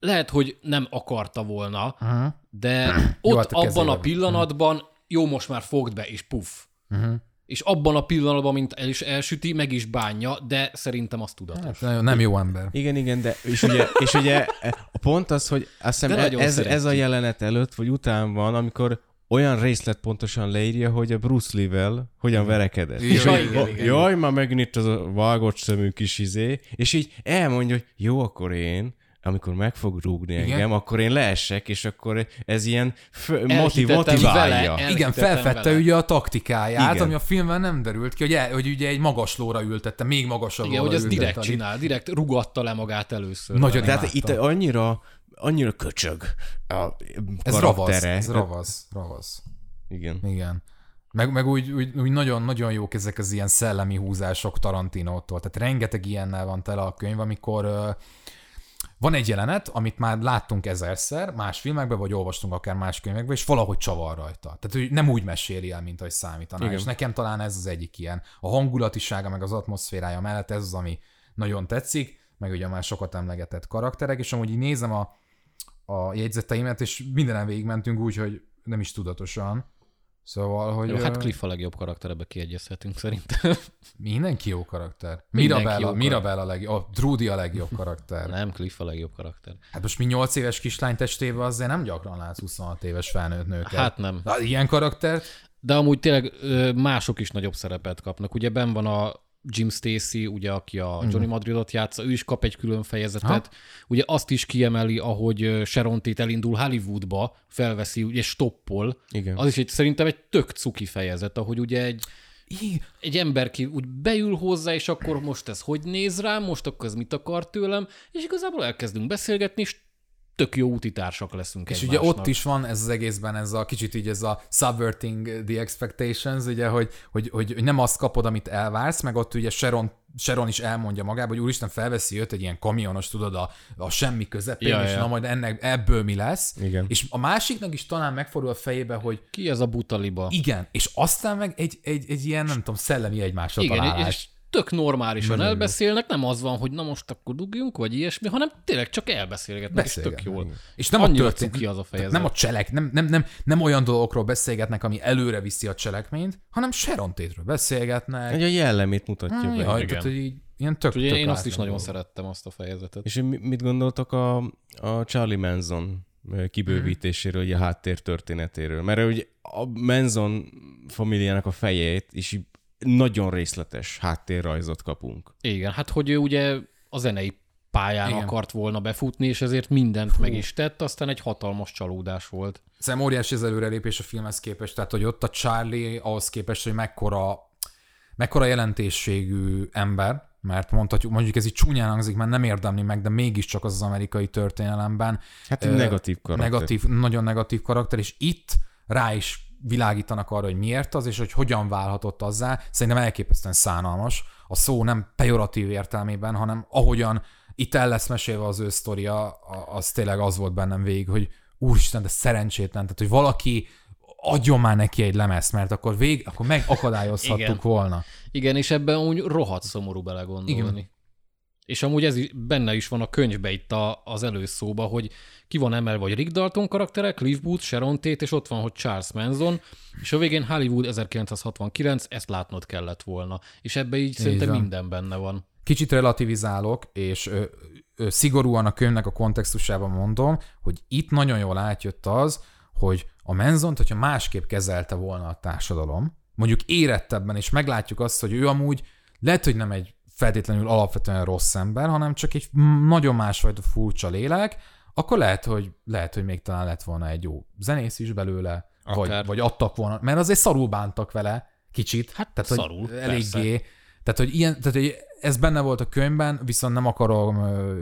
lehet, hogy nem akarta volna, Uh-huh. de Jó, ott hát a abban a pillanatban, jó, most már fogd be, és puff. Uh-huh. És abban a pillanatban, mint el is elsüti, meg is bánja, de szerintem az tudatos. Hát, nagyon- nem jó ember. Igen, igen, de és ugye, és ugye a pont az, hogy azt hiszem nagyon ez, ez a jelenet előtt, vagy után van, amikor olyan részlet pontosan leírja, hogy a Bruce Lee-vel hogyan verekedett. Igen, és hogy, igen, "Ó, igen, jaj, már megint itt az a vágott szemű kis izé, és így elmondja, hogy jó, akkor én, amikor meg fog rúgni Igen. engem, akkor én leessek, és akkor ez ilyen f- motiv- motiválja. vele, el- Igen, felfedte vele. ugye a taktikáját, Igen. ami a filmben nem derült ki, hogy, el, hogy ugye egy magaslóra ültette, még magasabbra Igen, hogy ez direkt csinál, direkt rugatta le magát először. Nagyon Tehát itt annyira, annyira köcsög a Ez ravasz, ez ravasz, ravasz. Igen. Igen. Meg, meg úgy, úgy, úgy nagyon, nagyon jók ezek az ilyen szellemi húzások Tarantinótól. Tehát rengeteg ilyennel van tele a könyv, amikor uh, van egy jelenet, amit már láttunk ezerszer, más filmekben, vagy olvastunk akár más könyvekben, és valahogy csavar rajta. Tehát hogy nem úgy meséli el, mint ahogy számítaná. Igen. És nekem talán ez az egyik ilyen. A hangulatisága, meg az atmoszférája mellett ez az, ami nagyon tetszik, meg ugye már sokat emlegetett karakterek, és amúgy így nézem a, a jegyzeteimet, és mindenen végigmentünk úgy, hogy nem is tudatosan. Szóval, hogy Jó, hát Cliff a legjobb karakter, ebbe kiegyezhetünk szerintem. mindenki jó karakter. Mirabella, Mirabella a legjobb, a Trudy a legjobb karakter. Nem, Cliff a legjobb karakter. Hát most mi 8 éves kislány testében azért nem gyakran látsz 26 éves felnőtt nőket. Hát nem. Na, ilyen karakter? De amúgy tényleg mások is nagyobb szerepet kapnak. Ugye ben van a Jim Stacy, ugye, aki a Johnny Madridot játsza, ő is kap egy külön fejezetet. Ha? Ugye azt is kiemeli, ahogy Sharon Tate elindul Hollywoodba, felveszi, ugye stoppol. Igen. Az is egy, szerintem egy tök cuki fejezet, ahogy ugye egy, Í, egy ember ki úgy beül hozzá, és akkor most ez hogy néz rám, most akkor ez mit akar tőlem, és igazából elkezdünk beszélgetni, és tök jó útitársak leszünk És ugye ott is van ez az egészben, ez a kicsit így ez a subverting the expectations, ugye, hogy, hogy, hogy, hogy nem azt kapod, amit elvársz, meg ott ugye Sharon, Sharon is elmondja magába, hogy úristen felveszi őt egy ilyen kamionos, tudod, a, a semmi közepén, Ja, és ja. na majd ennek, ebből mi lesz. Igen. És a másiknak is talán megfordul a fejébe, hogy Ki ez a butaliba? igen, és aztán meg egy, egy, egy ilyen, nem tudom, szellemi egymásra Igen, találás. és tök normálisan Nagyon elbeszélnek, nem az van, hogy na most akkor dugjunk, vagy ilyesmi, hanem tényleg csak elbeszélgetnek, és tök jól. És nem a Annyira történet, cuki az a fejezet. nem a cselek, nem, nem, nem, nem olyan dolgokról beszélgetnek, ami előre viszi a cselekményt, hanem Sharon Tate-ről beszélgetnek. Egy a jellemét mutatja Ah, be. jaj, igen. tehát, hogy így, ilyen tök, Ugye tök én azt is nagyon dolog. szerettem, azt a fejezetet. És mi- mit gondoltok a, a Charlie Manson kibővítéséről, ugye a háttér történetéről? Mert ugye a Manson familiának a fejét is így nagyon részletes háttérrajzot kapunk. Igen, hát hogy ő ugye a zenei pályán Igen. Akart volna befutni, és ezért mindent Fú. meg is tett, aztán egy hatalmas csalódás volt. Szerintem óriási az előrelépés a filmhez képest, tehát hogy ott a Charlie ahhoz képest, hogy mekkora, mekkora jelentésségű ember, mert mondhatjuk, mondjuk ez így csúnyán hangzik, mert nem érdemli meg, de mégiscsak az az amerikai történelemben. Hát egy negatív karakter. Negatív, nagyon negatív karakter, és itt rá is világítanak arra, hogy miért az, és hogy hogyan válhatott azzá. Szerintem elképesztően szánalmas. A szó nem pejoratív értelmében, hanem ahogyan itt el lesz mesélve az ő sztoria, az tényleg az volt bennem végig, hogy úristen, de szerencsétlen, tehát hogy valaki adjon már neki egy lemezt, mert akkor vég, akkor megakadályozhattuk Igen. volna. Igen, és ebben úgy rohadt szomorú belegondolni. Igen. És amúgy ez is, benne is van a könyvbe itt a, az előszóba, hogy ki van emelve, hogy Rick Dalton karaktere, Cliff Booth, Sharon Tate, és ott van, hogy Charles Manson, és a végén Hollywood 1969, ezt látnod kellett volna. És ebbe így szerintem van. minden benne van. Kicsit relativizálok, és ö, ö, szigorúan a könyvnek a kontextusában mondom, hogy itt nagyon jól átjött az, hogy a menzont, hogyha másképp kezelte volna a társadalom, mondjuk érettebben, és meglátjuk azt, hogy ő amúgy lehet, hogy nem egy feltétlenül alapvetően rossz ember, hanem csak egy nagyon másfajta furcsa lélek, akkor lehet, hogy, lehet, hogy még talán lett volna egy jó zenész is belőle, vagy, Akár. vagy adtak volna, mert azért szarul bántak vele kicsit. Hát tehát, szarul, hogy persze. eléggé. Tehát, hogy ilyen, tehát, hogy ez benne volt a könyvben, viszont nem akarom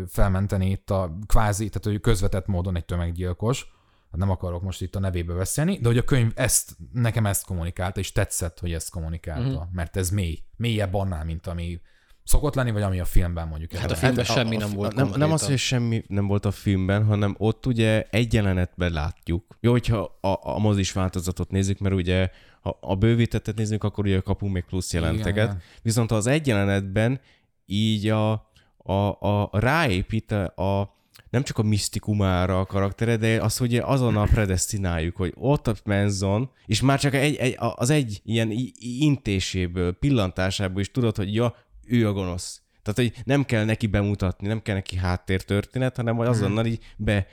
felmenteni itt a kvázi, tehát hogy közvetett módon egy tömeggyilkos, hát nem akarok most itt a nevébe beszélni, de hogy a könyv ezt, nekem ezt kommunikálta, és tetszett, hogy ezt kommunikálta, uh-huh. mert ez mély, mélyebb annál, mint ami szokott lenni, vagy ami a filmben mondjuk. Hát a filmben semmi nem volt Nem, nem az, hogy semmi nem volt a filmben, hanem ott ugye egy jelenetben látjuk. Jó, hogyha a, a mozis változatot nézzük, mert ugye ha a bővítettet nézzük, akkor ugye kapunk még plusz jelenteket. Igen. Viszont az egy jelenetben így a, a, a ráépít a, nem csak a misztikumára a karaktere, de azt ugye azonnal predestináljuk, hogy ott a Manson, és már csak egy, egy, az egy ilyen intéséből, pillantásából is tudod, hogy ja, ő a gonosz. Tehát, hogy nem kell neki bemutatni, nem kell neki háttértörténet, hanem hogy azonnal így be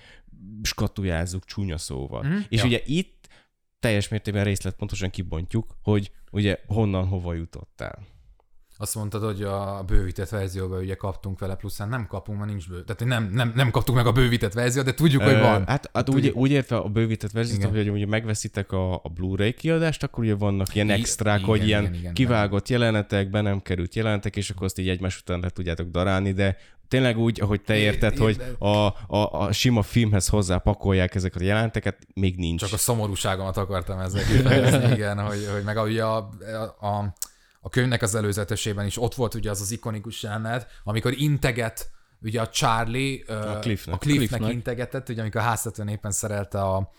skatujázzuk csúnya szóval. Mhm. És Ja. ugye itt teljes mértékben részletpontosan kibontjuk, hogy ugye honnan hova jutottál. Azt mondtad, hogy a bővített verzióban ugye kaptunk vele pluszán, nem kapunk, mert nincs bő. Tehát nem, nem, nem kaptuk meg a bővített verziót, de tudjuk, hogy Ö, van. Hát, hát úgy, úgy értve a bővített verziót, Igen. hogy ugye megveszitek a, a Blu-ray kiadást, akkor ugye vannak ilyen extrák, igen, hogy ilyen igen, igen, kivágott jelenetek, be nem került jelenetek, és akkor azt így egymás után le tudjátok darálni, de tényleg úgy, ahogy te érted, hogy a, a, a sima filmhez hozzá pakolják ezeket a jeleneteket, még nincs. Csak a szomorúságomat akartam ezzel kifejezni, igen, hogy, hogy meg ugye a, a, a, a könyvnek az előzetesében is ott volt ugye az az ikonikus jelenet, amikor integet ugye a Charlie A Cliffnek. a Cliffnek, Cliffnek. integetett, ugye amikor a háztetőn éppen szerelte a,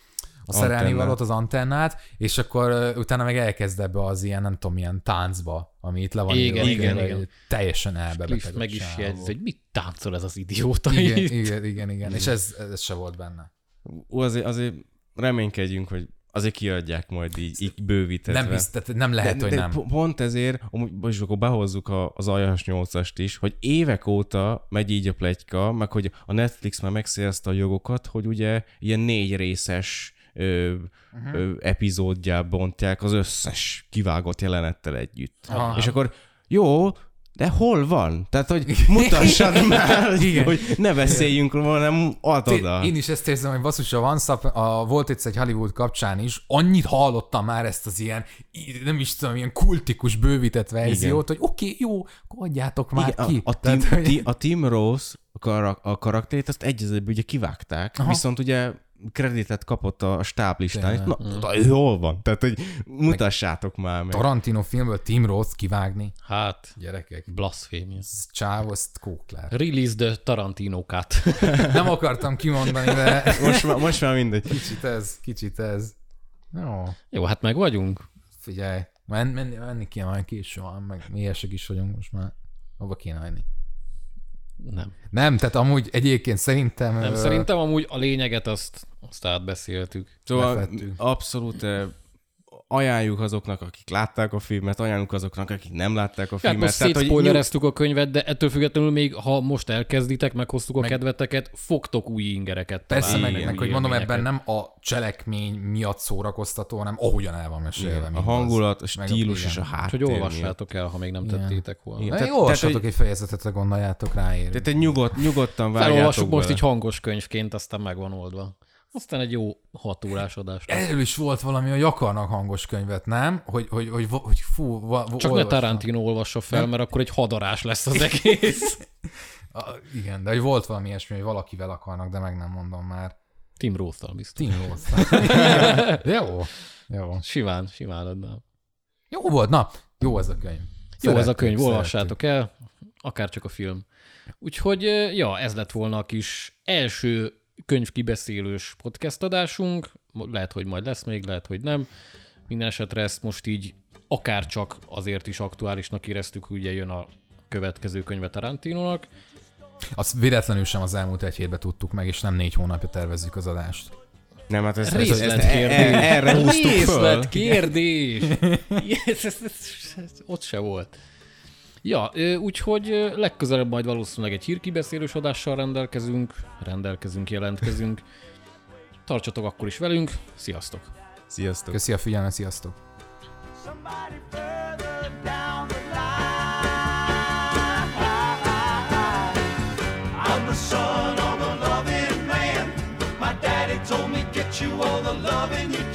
a szerelni Antennát. valót, az antennát, és akkor utána meg elkezd ebbe az ilyen, nem tudom, milyen táncba, ami itt le van Igen, írva, igen, igen. teljesen Cliff elbebeteg. meg is jegyz, hogy mit táncol ez az idióta igen, itt. igen, igen, igen, és ez, ez se volt benne. Ú, azért, azért reménykedjünk, hogy azért kiadják majd így, így bővítetve. Nem, hisz, tehát nem lehet, de, hogy de nem. po- Pont ezért, amúgy, most akkor behozzuk a, az Aljas 8-ast is, hogy évek óta megy így a pletyka, meg hogy a Netflix már megszerezte a jogokat, hogy ugye ilyen négy részes ö, uh-huh. ö, epizódjá bontják az összes kivágott jelenettel együtt. Aha. És akkor jó, de hol van? Tehát, hogy mutassad már, Igen. hogy ne beszéljünk róla, hanem add oda. Én is ezt érzem, hogy basszus, a, Once Up, a volt egyszer egy Hollywood kapcsán is, annyit hallottam már ezt az ilyen, nem is tudom, ilyen kultikus bővített verziót, hogy oké, okay, jó, akkor adjátok már Igen, ki. a, a, Tehát, Tim, hogy- a Tim Rose a, karak, a karakterét azt egyezőbb ugye kivágták. Aha. viszont ugye kreditet kapott a stáblistán. Tényleg. Na, na, ő hol van? Tehát, hogy mutassátok már meg. Tarantino filmből Tim Roth kivágni. Hát, Gyerekek, blasfémia. ez csáv, azt kóklár. Release the Tarantino cut. Nem akartam kimondani, de Most már, most már mindegy. kicsit ez, kicsit ez. Jó, Jó, hát meg vagyunk. figyelj, menni, menni, menni kéne majd késő van, meg mi éhesek is vagyunk most már. Hova kéne hagyni? Nem. Nem, tehát amúgy egyébként szerintem... Nem, ö, szerintem amúgy a lényeget azt, azt átbeszéltük. Szóval Lefettünk. abszolút ajánljuk azoknak, akik látták a filmet, ajánljuk azoknak, akik nem látták a Hát filmet. most hogy szétszpoilereztük a könyvet, de ettől függetlenül még, ha most elkezditek, meghoztuk a Meg- kedveteket, fogtok új ingereket Persze, találni, meg, meg hogy mondom, ebben nem a cselekmény miatt szórakoztató, hanem ahogyan el van mesélve. nyilván, a hangulat, a stílus igen. és a háttér. miatt. olvassátok el, ha még nem Igen. tettétek volna. Igen. Tehát- olvassatok egy fejezetet, gondoljátok ráérni. Tehát egy nyugodt, nyugodtan vágjátok Felolvassuk most így hangos könyvként, aztán meg van oldva. Aztán egy jó hat órás adás. Erről is volt valami, hogy akarnak hangos könyvet, nem? Hogy, hogy, hogy, hogy fú, va, Csak ne olvastam. Tarantino olvassa fel, mert akkor egy hadarás lesz az egész. A, igen, de hogy volt valami ilyesmi, hogy valakivel akarnak, de meg nem mondom már. Tim Roth-tal biztos. Tim Roth. jó, jó. Simán, simán adnám. Jó volt, na, jó ez a könyv. Jó ez a könyv, olvassátok el, akár csak a film. Úgyhogy, ja, ez lett volna a kis első könyvkibeszélős podcast adásunk. Lehet, hogy majd lesz még, lehet, hogy nem. Minden esetre ezt most így akár csak azért is aktuálisnak éreztük, hogy ugye jön a következő könyve Tarantinónak. Azt véletlenül sem az elmúlt egy hétben tudtuk meg, és nem négy hónapja tervezzük az adást. Nem, hát ezt, ezt Részletkérdés. erre, húztuk föl. Yes, ez, ez, ez, ott se volt. Ja, úgyhogy legközelebb majd valószínűleg egy hírkibeszélős adással rendelkezünk, rendelkezünk, jelentkezünk. Tartsatok akkor is velünk, sziasztok! Sziasztok. Köszi a figyelmet, sziasztok! somebody further down the line. I'm the son of a loving man. My daddy told me get you all the loving you